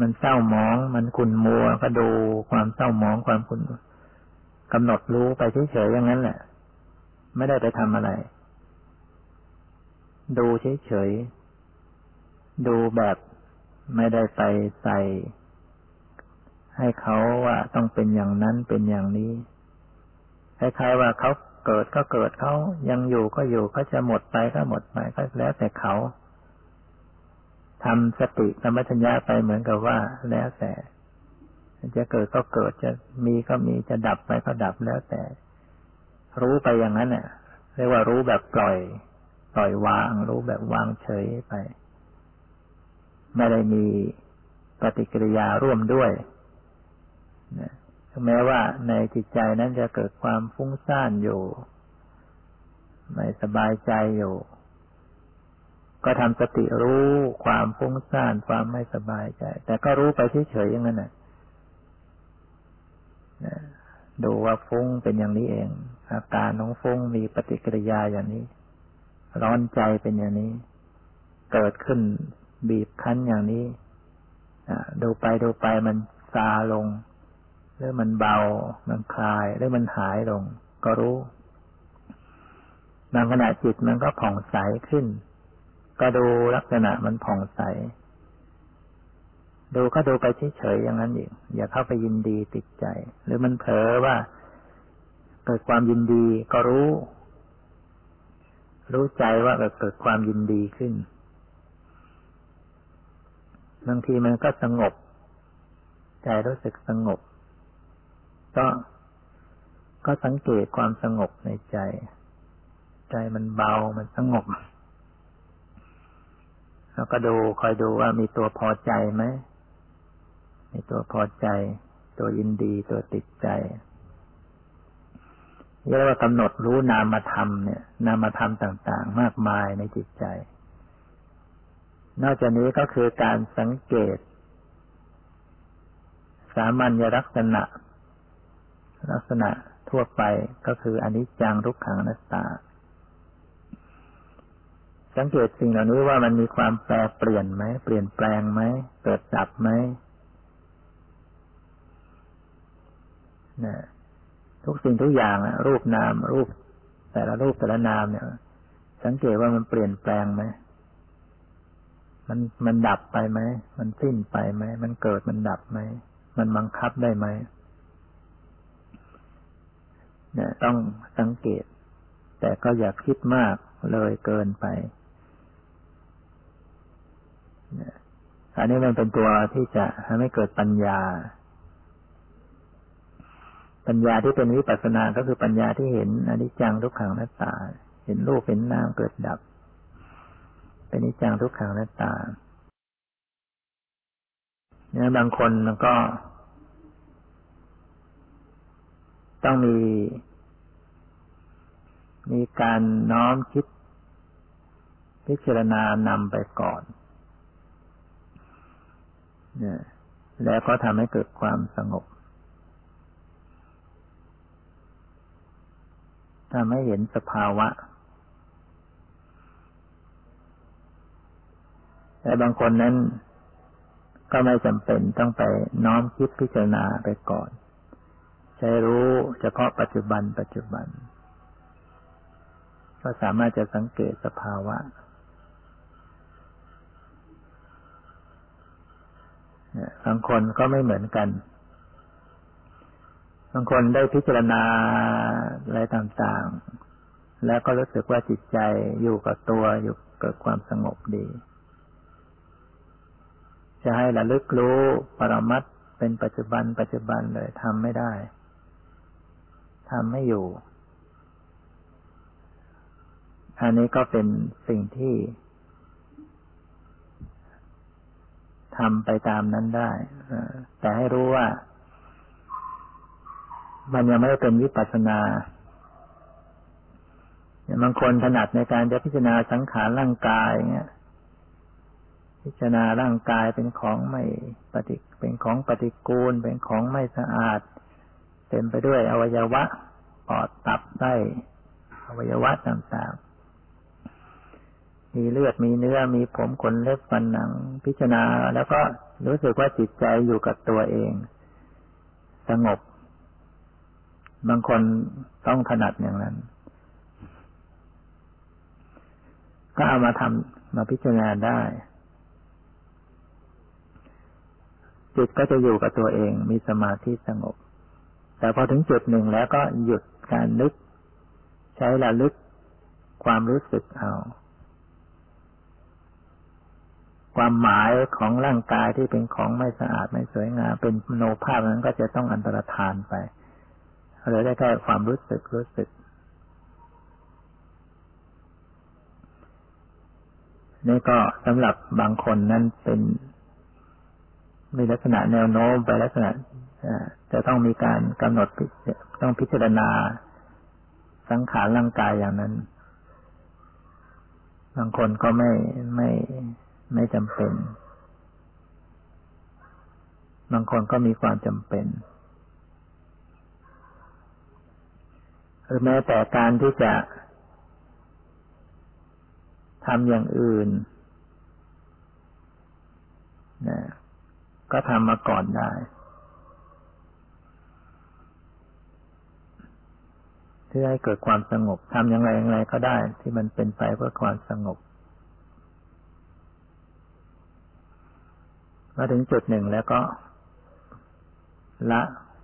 มันเศร้าหมองมันขุ่นมัวก็ดูความเศร้าหมองความขุ่นกำหนดรู้ไปเฉยๆอย่างนั้นแหละ ไม่ได้ไปทำอะไร ดูเฉยๆดูแบบไม่ได้ไปใส่ ให้เขาว่าต้องเป็นอย่างนั้นเป็นอย่างนี้คล้ายๆว่าเขาเกิดก็เกิดเขายังอยู่ก็อยู่เขาจะหมดไปก็หมดไปก็แล้วแต่เขาทำสติสมัชัญญาไปเหมือนกับว่า แล้วแต่ จะเกิดก็เกิดจะมีก็มีจะดับไปก็ดับแล้วแต่ รู้ไปอย่างนั้นเนี่ยเรียกว่ารู้แบบปล่อย ปล่อยวาง รู้แบบวางเฉยไป ไม่ได้มีปฏิกิริยาร่วมด้วย แม้ว่าในจิตใจนั้นจะเกิดความฟุ้งซ่านอยู่ ไม่สบายใจอยู่ ก็ทำสติรู้ความฟุ้งซ่านความไม่สบายใจ แต่ก็รู้ไปเฉยๆอย่างนั้นนะดูว่าฟุ้งเป็นอย่างนี้เอง อาการของฟุ้งมีปฏิกิริยาอย่างนี้ ร้อนใจเป็นอย่างนี้ เกิดขึ้นบีบคั้นอย่างนี้ดูไปดูไปมันซาลง หรือมันเบา มันคลาย หรือมันหายลง ก็รู้บางขณะจิตมันก็ผ่องใสขึ้น ก็ดูลักษณะมันผ่องใส ดูก็ดูไปเฉยๆอย่างนั้นเองอย่าเข้าไปยินดีติดใจ หรือมันเผลอว่า เกิดความยินดีก็รู้ รู้ใจว่าเกิดความยินดีขึ้นบางทีมันก็สงบ ใจรู้สึกสงบ ก็ก็สังเกตความสงบในใจ ใจมันเบามันสงบ แล้วก็ดูคอยดูว่ามีตัวพอใจไหมมีตัวพอใจ ตัวยินดีตัวติดใจเรียกว่ากำหนดรู้นามธรรมเนี่ย นามธรรมต่าง ๆ มากมายในจิตใจ นอกจากนี้ก็คือการสังเกต สามัญลักษณะ ลักษณะทั่วไปก็คืออนิจจังทุกขังนัตตา สังเกตสิ่งเหล่านี้ว่ามันมีความแปรเปลี่ยนไหม เปลี่ยนแปลงไหม เกิดดับไหมนะทุกสิ่งทุกอย่างอะรูปนาม รูป แต่ละรูปแต่ละนามเนี่ย สังเกตว่ามันเปลี่ยนแปลงไหมมันมันดับไปไหม มันสิ้นไปไหม มันเกิดมันดับไหม มันบังคับได้ไหม เนี่ยต้องสังเกต แต่ก็อย่าคิดมากเลยเกินไปอันนี้มันเป็นตัวที่จะทำให้เกิดปัญญา ปัญญาที่เป็นวิปัสสนา ก็คือปัญญาที่เห็นอนิจจังทุกขังนัตตา เห็นรูปเห็นนามเกิดดับ เป็นอนิจจังทุกขังนัตตาเนี่ยบางคนมันก็ ต้องมี มีการน้อมคิด พิจารณานำไปก่อนเนี่ยแล้วก็ทำให้เกิดความสงบทำให้เห็นสภาวะ แต่บางคนนั้น ก็ไม่จำเป็นต้องไปน้อมคิดพิจารณาไปก่อน ใช้รู้เฉพาะปัจจุบันปัจจุบัน ก็สามารถจะสังเกตสภาวะบางคนก็ไม่เหมือนกัน บางคนได้พิจารณาอะไรต่างๆ แล้วก็รู้สึกว่าจิตใจอยู่กับตัวอยู่กิดความสงบดี จะให้ระลึกรู้ปรมัตเป็นปัจจุบันปัจจุบันเลยทำไม่ได้ทำไม่อยู่ อันนี้ก็เป็นสิ่งที่ทำไปตามนั้นได้ แต่ให้รู้ว่า มันยังไม่ได้เป็นวิปัสสนาบางคนถนัดในการจะพิจารณาสังขารร่างกายเงี้ย พิจารณาร่างกายเป็นของไม่ปฏิเป็นของปฏิกูล เป็นของไม่สะอาด เต็มไปด้วยอวัยวะปอดตับไส้อวัยวะต่างๆ มีเลือดมีเนื้อมีผมขนเล็บฟันหนัง พิจารณาแล้วก็รู้สึกว่าจิตใจอยู่กับตัวเอง สงบ บางคนต้องถนัดอย่างนั้น ก็เอามาทำมาพิจารณาได้ จิตก็จะอยู่กับตัวเอง มีสมาธิสงบ แต่พอถึงจุดหนึ่งแล้วก็หยุดการนึก ใช้ระลึกความรู้สึกเอา ความหมายของร่างกายที่เป็นของไม่สะอาดไม่สวยงามเป็นโนภาพนั้นก็จะต้องอันตรธานไปเหลือได้แค่ความรู้สึกรู้สึกนี่ก็สำหรับบางคนนั้นเป็นมีลักษณะแนวโน้มไปลักษณะจะต้องมีการกำหนดต้องพิจารณาสังขารร่างกายอย่างนั้น บางคนก็ไม่ไม่ ไม่จำเป็น บางคนก็มีความจำเป็นหรือแม้แต่การที่จะทำอย่างอื่นนะก็ทำมาก่อนได้ เพื่อให้เกิดความสงบทำอย่างไรอย่างไรก็ได้ ที่มันเป็นไปเพื่อความสงบ มาถึงจุดหนึ่งแล้วก็ ละ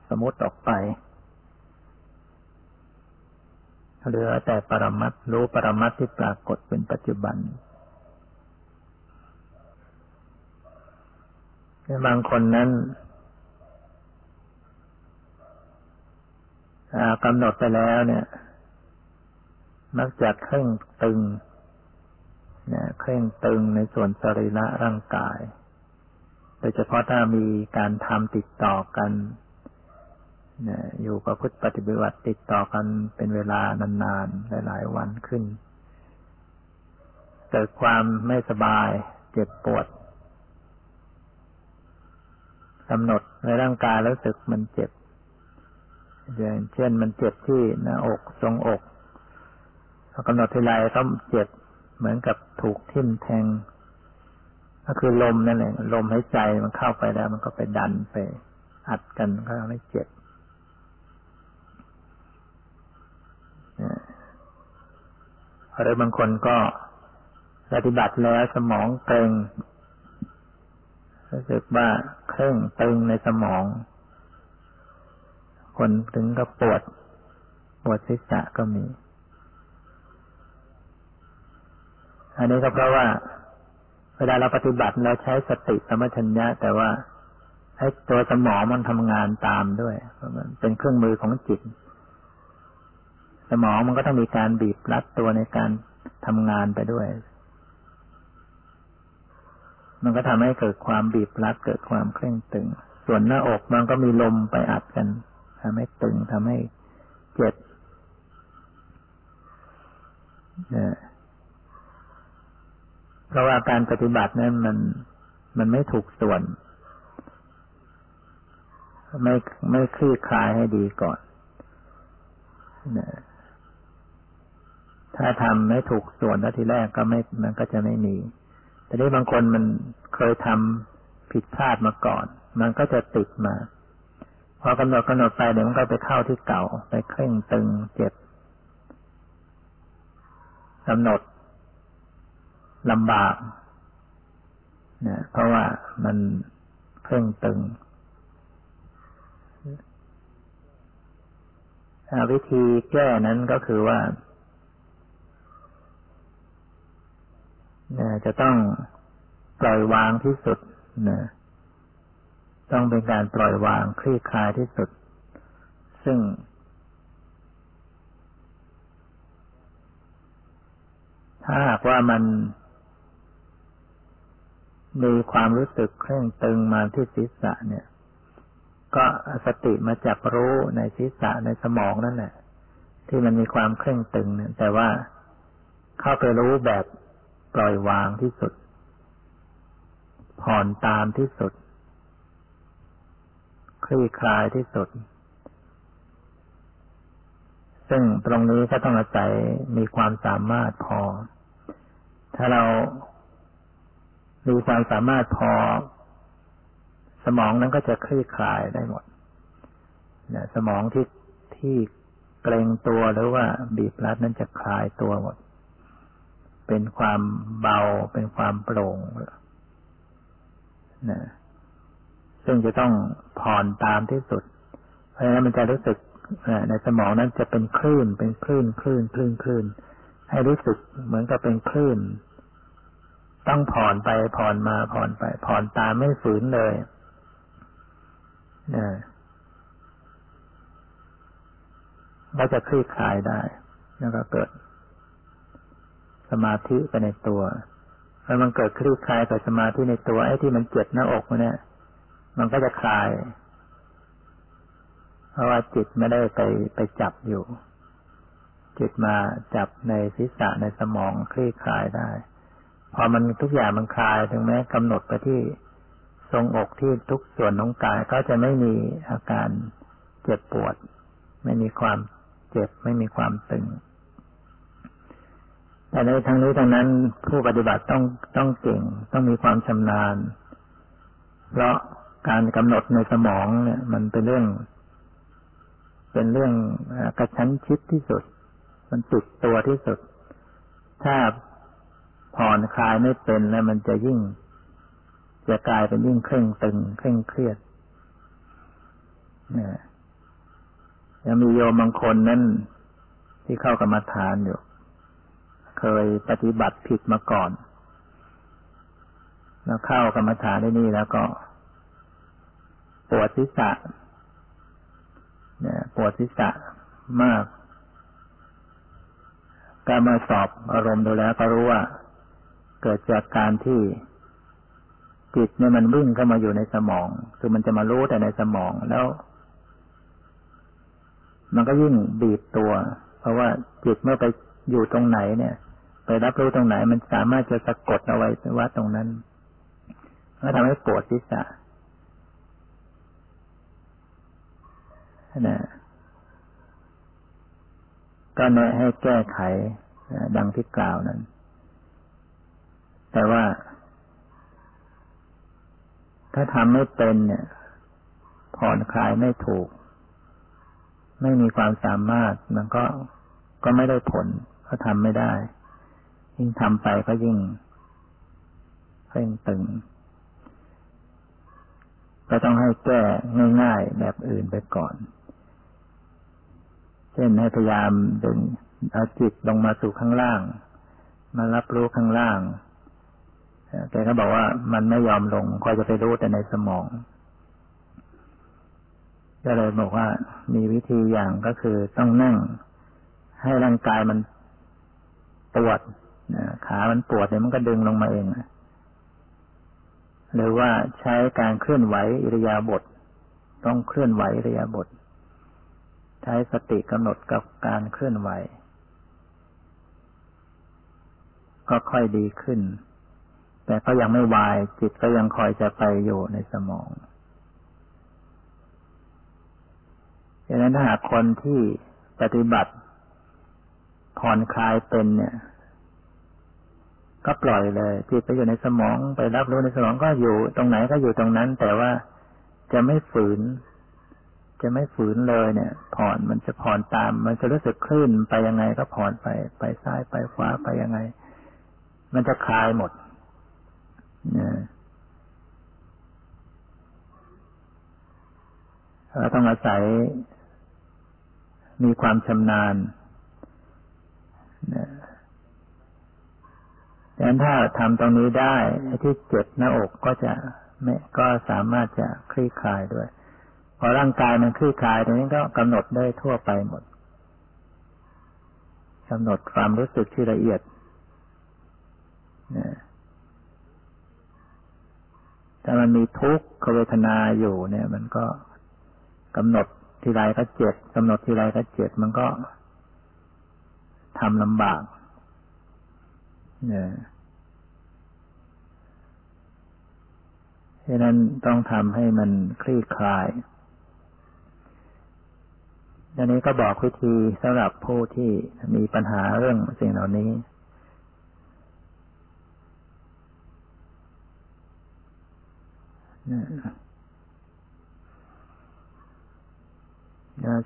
สมมติออกไป เหลือแต่ปรมัตรู้ปรมัตที่ปรากฏเป็นปัจจุบันบางคนนั้นกำหนดไปแล้วเนี่ย มักจะเคร่งตึงเนี่ยเคร่งตึงในส่วนสรีระร่างกาย โดยเฉพาะถ้ามีการทำติดต่อกันอยู่กับพุทธปฏิบัติติดต่อกันเป็นเวลานานๆหลายๆวันขึ้น เกิดความไม่สบายเจ็บปวดกำหนดในร่างกายรู้สึกมันเจ็บ อย่างเช่นมันเจ็บที่หน้าอกทรงอกพอกำหนดทีไรต้องเจ็บเหมือนกับถูกทิ่มแทง ก็คือลมนั่นแหละลมหายใจมันเข้าไปแล้ว มันก็ไปดันไป อัดกันก็ทำให้เจ็บหรือบางคนก็ปฏิบัติแล้วสมองเกร็งรู้สึกว่าเคร่งตึงในสมอง คนถึงก็ปวด ปวดศีรษะก็มี อันนี้ก็เพราะว่า วลาเราปฏิบัติเราใช้สติสมัชัญญะ แต่ว่าให้ตัวสมองมันทำงานตามด้วยมันเป็นเครื่องมือของจิต สมองมันก็ต้องมีการบีบรัดตัวในการทำงานไปด้วย มันก็ทำให้เกิดความบีบรัดเกิดความเคร่งตึง ส่วนหน้าอกมันก็มีลมไปอัดกันทำให้ตึงทำให้เจ็บเพราะว่าการปฏิบัตินั้นมันมันไม่ถูกส่วน ไม่ไม่คลี่คลายให้ดีก่อนถ้าทำไม่ถูกส่วนทีแรกก็ไม่มันก็จะไม่มี แต่นี้บางคนมันเคยทำผิดพลาดมาก่อน มันก็จะติดมา พอกำหนดกำหนดไปเดี๋ยวมันก็ไปเข้าที่เก่า ไปเคร่งตึงเจ็บกำหนด ลำบากนะเพราะว่ามันเคร่งตึง วิธีแก้นั้นก็คือว่านะจะต้องปล่อยวางที่สุดนะต้องเป็นการปล่อยวางคลี่คลายที่สุด ซึ่ง ถ้าหากว่ามัน มีความรู้สึกเคร่งตึงมาที่ศีรษะเนี่ย ก็สติมาจับรู้ในศีรษะในสมองนั่นแหละที่มันมีความเคร่งตึงเนี่ย แต่ว่าเข้าไปรู้แบบปล่อยวางที่สุด ผ่อนตามที่สุด คลี่คลายที่สุด ซึ่งตรงนี้ก็ต้องอาศัยมีความสามารถพอ ถ้าเรา มีความสามารถพอ สมองนั้นก็จะคลี่คลายได้หมดเนี่ยสมองที่ที่เกรงตัวหรือว่าบีบรัดนั้นจะคลายตัวหมด เป็นความเบา เป็นความโปร่งนะซึ่งจะต้องผ่อนตามที่สุด เพราะฉะนั้นมันจะรู้สึกในสมองนั้นจะเป็นคลื่น เป็นคลื่น คลื่น คลื่น คลื่น ให้รู้สึกเหมือนกับเป็นคลื่น ต้องผ่อนไปผ่อนมาผ่อนไป ผ่อนตามไม่ฝืนเลยนะก็จะคลี่คลายได้ แล้วก็เกิด สมาธิไปในตัวแล้วมันเกิดคลี่คลายกับสมาธิในตัวไอ้ที่มันเจ็บหน้าอกเนี่ย มันก็จะคลาย เพราะว่าจิตไม่ได้ไปไปจับอยู่ จิตมาจับในศีรษะในสมองคลี่คลายได้ พอมันทุกอย่างมันคลายถึงแม้กำหนดไปที่ทรงอกที่ทุกส่วนของกายก็จะไม่มีอาการเจ็บปวด ไม่มีความเจ็บไม่มีความตึง แต่ในทางนี้ทางนั้นผู้ปฏิบัติต้องต้องเก่งต้องมีความชำนาญ เพราะการกำหนดในสมองเนี่ย มันเป็นเรื่อง เป็นเรื่องกระชั้นชิดที่สุด มันติดตัวที่สุด ถ้า ผ่อนคลายไม่เป็นแล้วมันจะยิ่ง จะกลายเป็นยิ่งเคร่งตึงเคร่งเครียดเนี่ยยังมีโยมบางคนนั้น ที่เข้ากรรมาฐานอยู่ เคยปฏิบัติผิดมาก่อน แล้วเข้ากรรมฐานได้นี่แล้วก็ปวดศีรษะเนี่ยปวดศีรษะมาก การมาสอบอารมณ์ดูแล้วก็รู้ว่า เกิดจากการที่จิตเนี่ยมันวิ่งเข้ามาอยู่ในสมอง คือมันจะมารู้แต่ในสมองแล้ว มันก็ยิ่งบีบตัว เพราะว่าจิตเมื่อไปอยู่ตรงไหนเนี่ย ไปรับรู้ตรงไหน มันสามารถจะสะกดเอาไว้ว่าตรงนั้นก็ทำให้ปวดศีรษะนะก็แนะให้แก้ไขดังที่กล่าวนั้น แต่ว่า ถ้าทำไม่เป็นเนี่ยผ่อนคลายไม่ถูก ไม่มีความสามารถ มันก็ก็ไม่ได้ผลก็ทำไม่ได้ ยิ่งทำไปก็ยิ่งเร่งตึง ก็ต้องให้แก้ง่าย ๆ แบบอื่นไปก่อน เช่นให้พยายามดึงเอาจิตลงมาสู่ข้างล่าง มารับรู้ข้างล่าง แกก็บอกว่ามันไม่ยอมลงคอยจะไปรู้แต่ในสมอง ก็เลยบอกว่ามีวิธีอย่างก็คือต้องนั่ง ให้ร่างกายมันปวดขามันปวดเนี่ยมันก็ดึงลงมาเองหรือว่าใช้การเคลื่อนไหวอิริยาบถต้องเคลื่อนไหวอิริยาบถใช้สติกำหนดกับการเคลื่อนไหว ก็ค่อยดีขึ้น แต่ก็ยังไม่วาย จิตก็ยังคอยจะไปอยู่ในสมองดังนั้นถ้าหากคนที่ปฏิบัติผ่อนคลายเป็นเนี่ย ก็ปล่อยเลยจิตไปอยู่ในสมองไปรับรู้ในสมองก็อยู่ตรงไหนก็อยู่ตรงนั้น แต่ว่าจะไม่ฝืน จะไม่ฝืนเลยเนี่ย ผ่อนมันจะผ่อนตาม มันจะรู้สึกคลื่นไปยังไงก็ผ่อนไป ไปซ้ายไปขวาไปยังไง มันจะคลายหมด เราต้องอาศัยมีความชำนาญดังนั้นถ้าทำตรงนี้ได้ที่เจ็บหน้าอกก็จะไม่ก็สามารถจะคลี่คลายด้วย พอร่างกายมันคลี่คลายตรงนี้ก็กำหนดได้ทั่วไปหมดกำหนดความรู้สึกที่ละเอียด ถ้ามันมีทุกขเวทนาอยู่เนี่ย มันก็กำหนดทีไรก็เจ็บกำหนดทีไรก็เจ็บมันก็ทำลำบาก เนี่ยฉะนั้นต้องทำให้มันคลี่คลายดังนี้ก็บอกวิธีสำหรับผู้ที่มีปัญหาเรื่องสิ่งเหล่านี้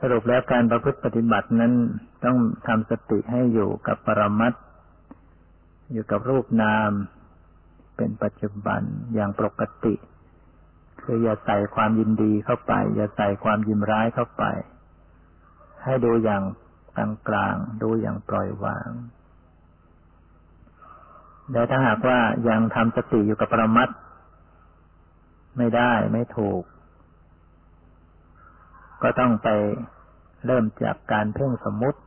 สรุปแล้วการประพฤติปฏิบัตินั้นต้องทำสติให้อยู่กับปรมัตอยู่กับรูปนาม เป็นปัจจุบันอย่างปกติ คืออย่าใส่ความยินดีเข้าไป อย่าใส่ความยินร้ายเข้าไป ให้ดูอย่างกลางกลางดูอย่างปล่อยวางแต่ถ้าหากว่ายังทำสติอยู่กับปรมัต ไม่ได้ไม่ถูก ก็ต้องไปเริ่มจากการเพ่งสมมุติ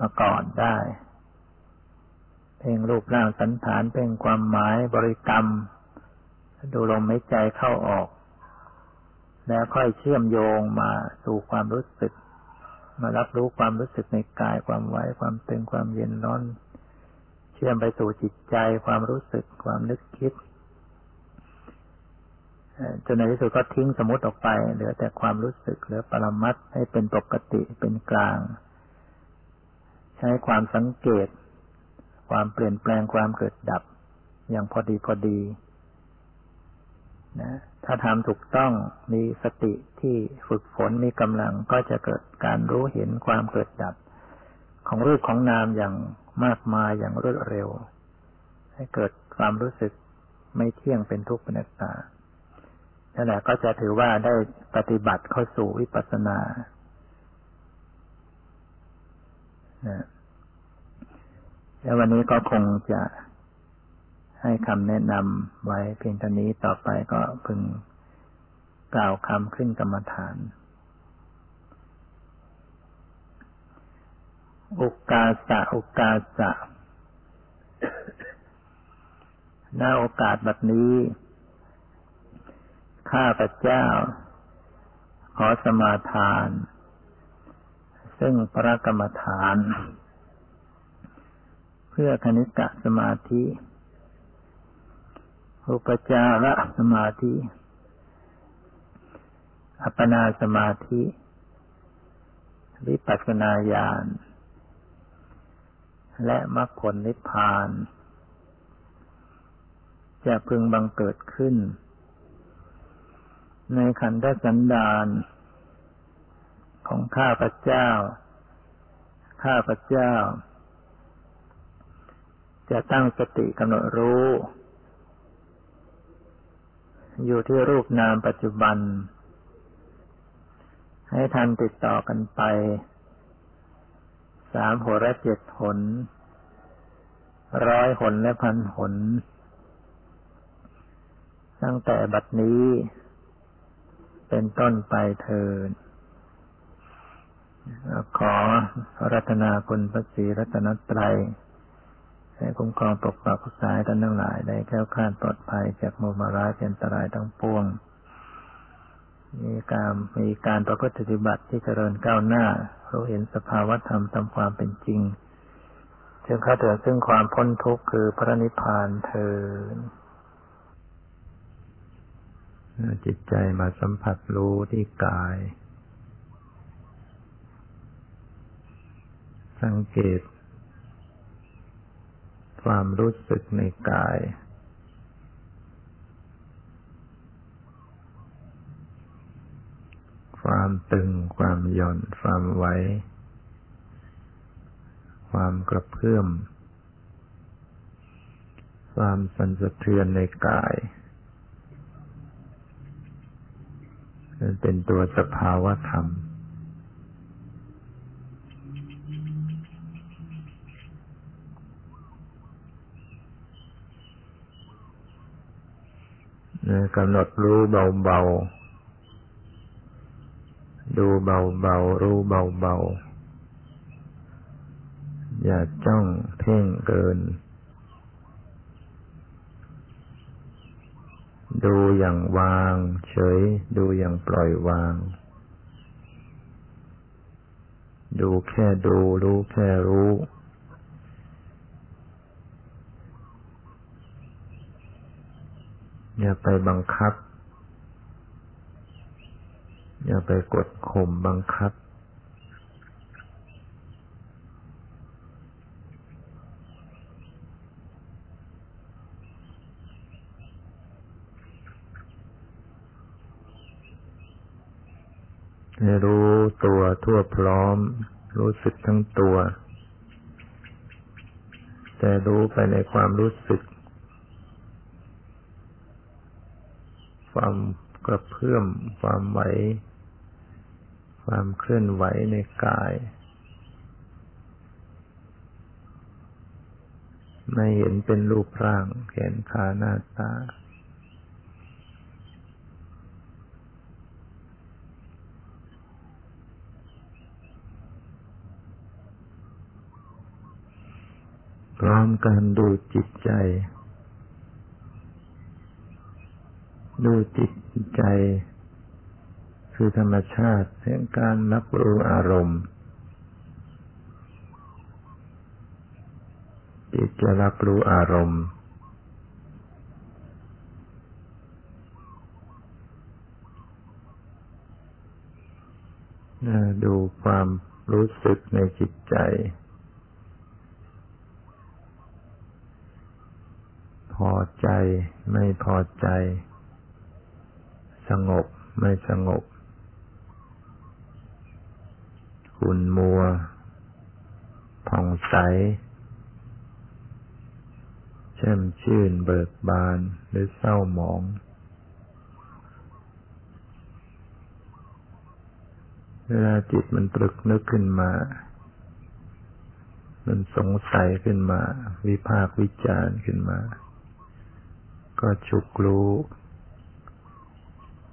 มาก่อนได้ เพ่งรูปร่างสันฐาน เพ่งความหมายบริกรรม ดูลมหายใจเข้าออก แล้วค่อยเชื่อมโยงมาสู่ความรู้สึก มารับรู้ความรู้สึกในกายความไหวความตึงความเย็นร้อน เชื่อมไปสู่จิตใจความรู้สึกความนึกคิด จนในที่สุดก็ทิ้งสมมติออกไป เหลือแต่ความรู้สึกเหลือปรมัตให้เป็นปกติเป็นกลาง ใช้ความสังเกต ความเปลี่ยนแปลงความเกิดดับ อย่างพอดีพอดีนะถ้าทำถูกต้องมีสติที่ฝึกฝนมีกำลังก็จะเกิดการรู้เห็นความเกิดดับ ของรูปของนามอย่างมากมายอย่างรวดเร็ว ให้เกิดความรู้สึกไม่เที่ยงเป็นทุกข์เป็นนักตา นั่นแหละก็จะถือว่าได้ปฏิบัติเข้าสู่วิปัสสนาแล้ววันนี้ก็คงจะให้คำแนะนำไว้เพียงเท่านี้ต่อไปก็พึงกล่าวคำขึ้นกรรมฐาน อุกาสะ อุกาสะ หน้าโอกาสแบบนี้ ข้าพเจ้า ขอสมาทาน ซึ่งพระกรรมฐาน เพื่อคณิกะสมาธิ อุปจาระสมาธิ อัปปนาสมาธิ วิปัสสนาญาณ และมรรคผลนิพพาน จะพึงบังเกิดขึ้น ในขันธสันดานของข้าพเจ้า ข้าพเจ้า จะตั้งสติกำหนดรู้ อยู่ที่รูปนามปัจจุบัน ให้ทันติดต่อกันไป สามหนและเจ็ดหน ร้อยหนและพันหน ตั้งแต่บัดนี้ เป็นต้นไปเทินขอรัตนาคุณพระศรีรัตนตรัยให้คุ้มครองปกปักษายท่านทั้งหลาย ได้แก้วข้านปลอดภัยจากมุมาราเป็นตรายทั้งปวง มีการมีการประพฤติปฏิบัติที่เจริญก้าวหน้ารู้เห็นสภาวธรรมตามความเป็นจริง จึงเข้าถึงซึ่งความพ้นทุกข์คือพระนิพพานเทิน จิตใจมาสัมผัสรู้ที่กาย สังเกต ความรู้สึกในกาย ความตึง ความหย่อน ความไหว ความกระเพื่อม ความสั่นสะเทือนในกาย เป็นตัวสภาวะธรรม กำหนดรู้เบาๆ ดูเบาๆ รู้เบาๆ อย่าจ้องเพ่งเกิน ดูอย่างวาง เฉย ดูอย่างปล่อยวาง ดูแค่ดู รู้แค่รู้ อย่าไปบังคับ อย่าไปกดข่มบังคับ รู้ตัวทั่วพร้อม รู้สึกทั้งตัว แต่รู้ไปในความรู้สึก ความกระเพื่อม ความไหว ความเคลื่อนไหวในกาย ไม่เห็นเป็นรูปร่างแขนขาหน้าตา พร้อมการดูจิตใจ ดูจิตใจ คือธรรมชาติแห่งการรับรู้อารมณ์ จิตจะรับรู้อารมณ์ดูความรู้สึกในจิตใจ พอใจ ไม่พอใจ สงบไม่สงบขุ่นมัว ผ่องใสแช่มชื่นเบิกบานหรือเศร้าหมอง เวลาจิตมันตรึกนึกขึ้นมา มันสงสัยขึ้นมา วิพากวิจารณ์ขึ้นมา ก็ฉุกรู้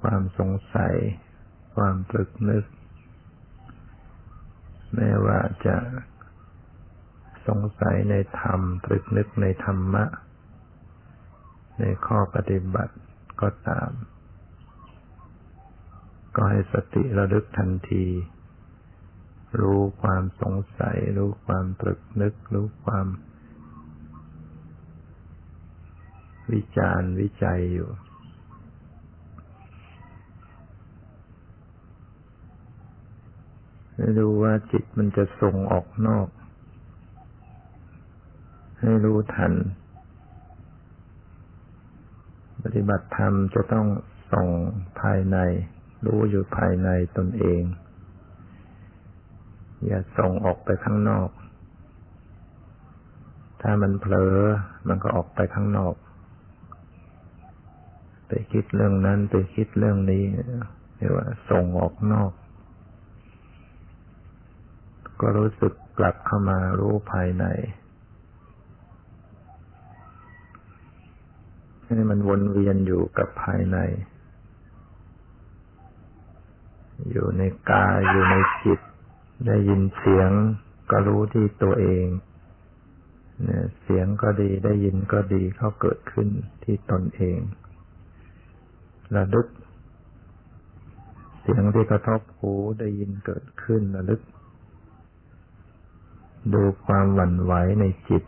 ความสงสัย ความตรึกนึก แม้ว่าจะสงสัยในธรรม ตรึกนึกในธรรมะ ในข้อปฏิบัติก็ตาม ก็ให้สติระลึกทันที รู้ความสงสัย รู้ความตรึกนึก รู้ความ วิจารวิจัยอยู่ ให้ดูว่าจิตมันจะส่งออกนอก ให้รู้ทัน ปฏิบัติธรรมจะต้องส่งภายใน รู้อยู่ภายในตนเอง อย่าส่งออกไปข้างนอกถ้ามันเผลอ มันก็ออกไปข้างนอก ไปคิดเรื่องนั้นไปคิดเรื่องนี้เรียกว่าส่งออกนอก ก็รู้สึกกลับเข้ามารู้ภายในให้มันวนเวียนอยู่กับภายใน อยู่ในกายอยู่ในจิต ได้ยินเสียงก็รู้ที่ตัวเองเนี่ยเสียงก็ดีได้ยินก็ดีเขาเกิดขึ้นที่ตนเอง ระลึก เสียงที่กระทบหูได้ยินเกิดขึ้นระลึก ดูความหวั่นไหวในจิต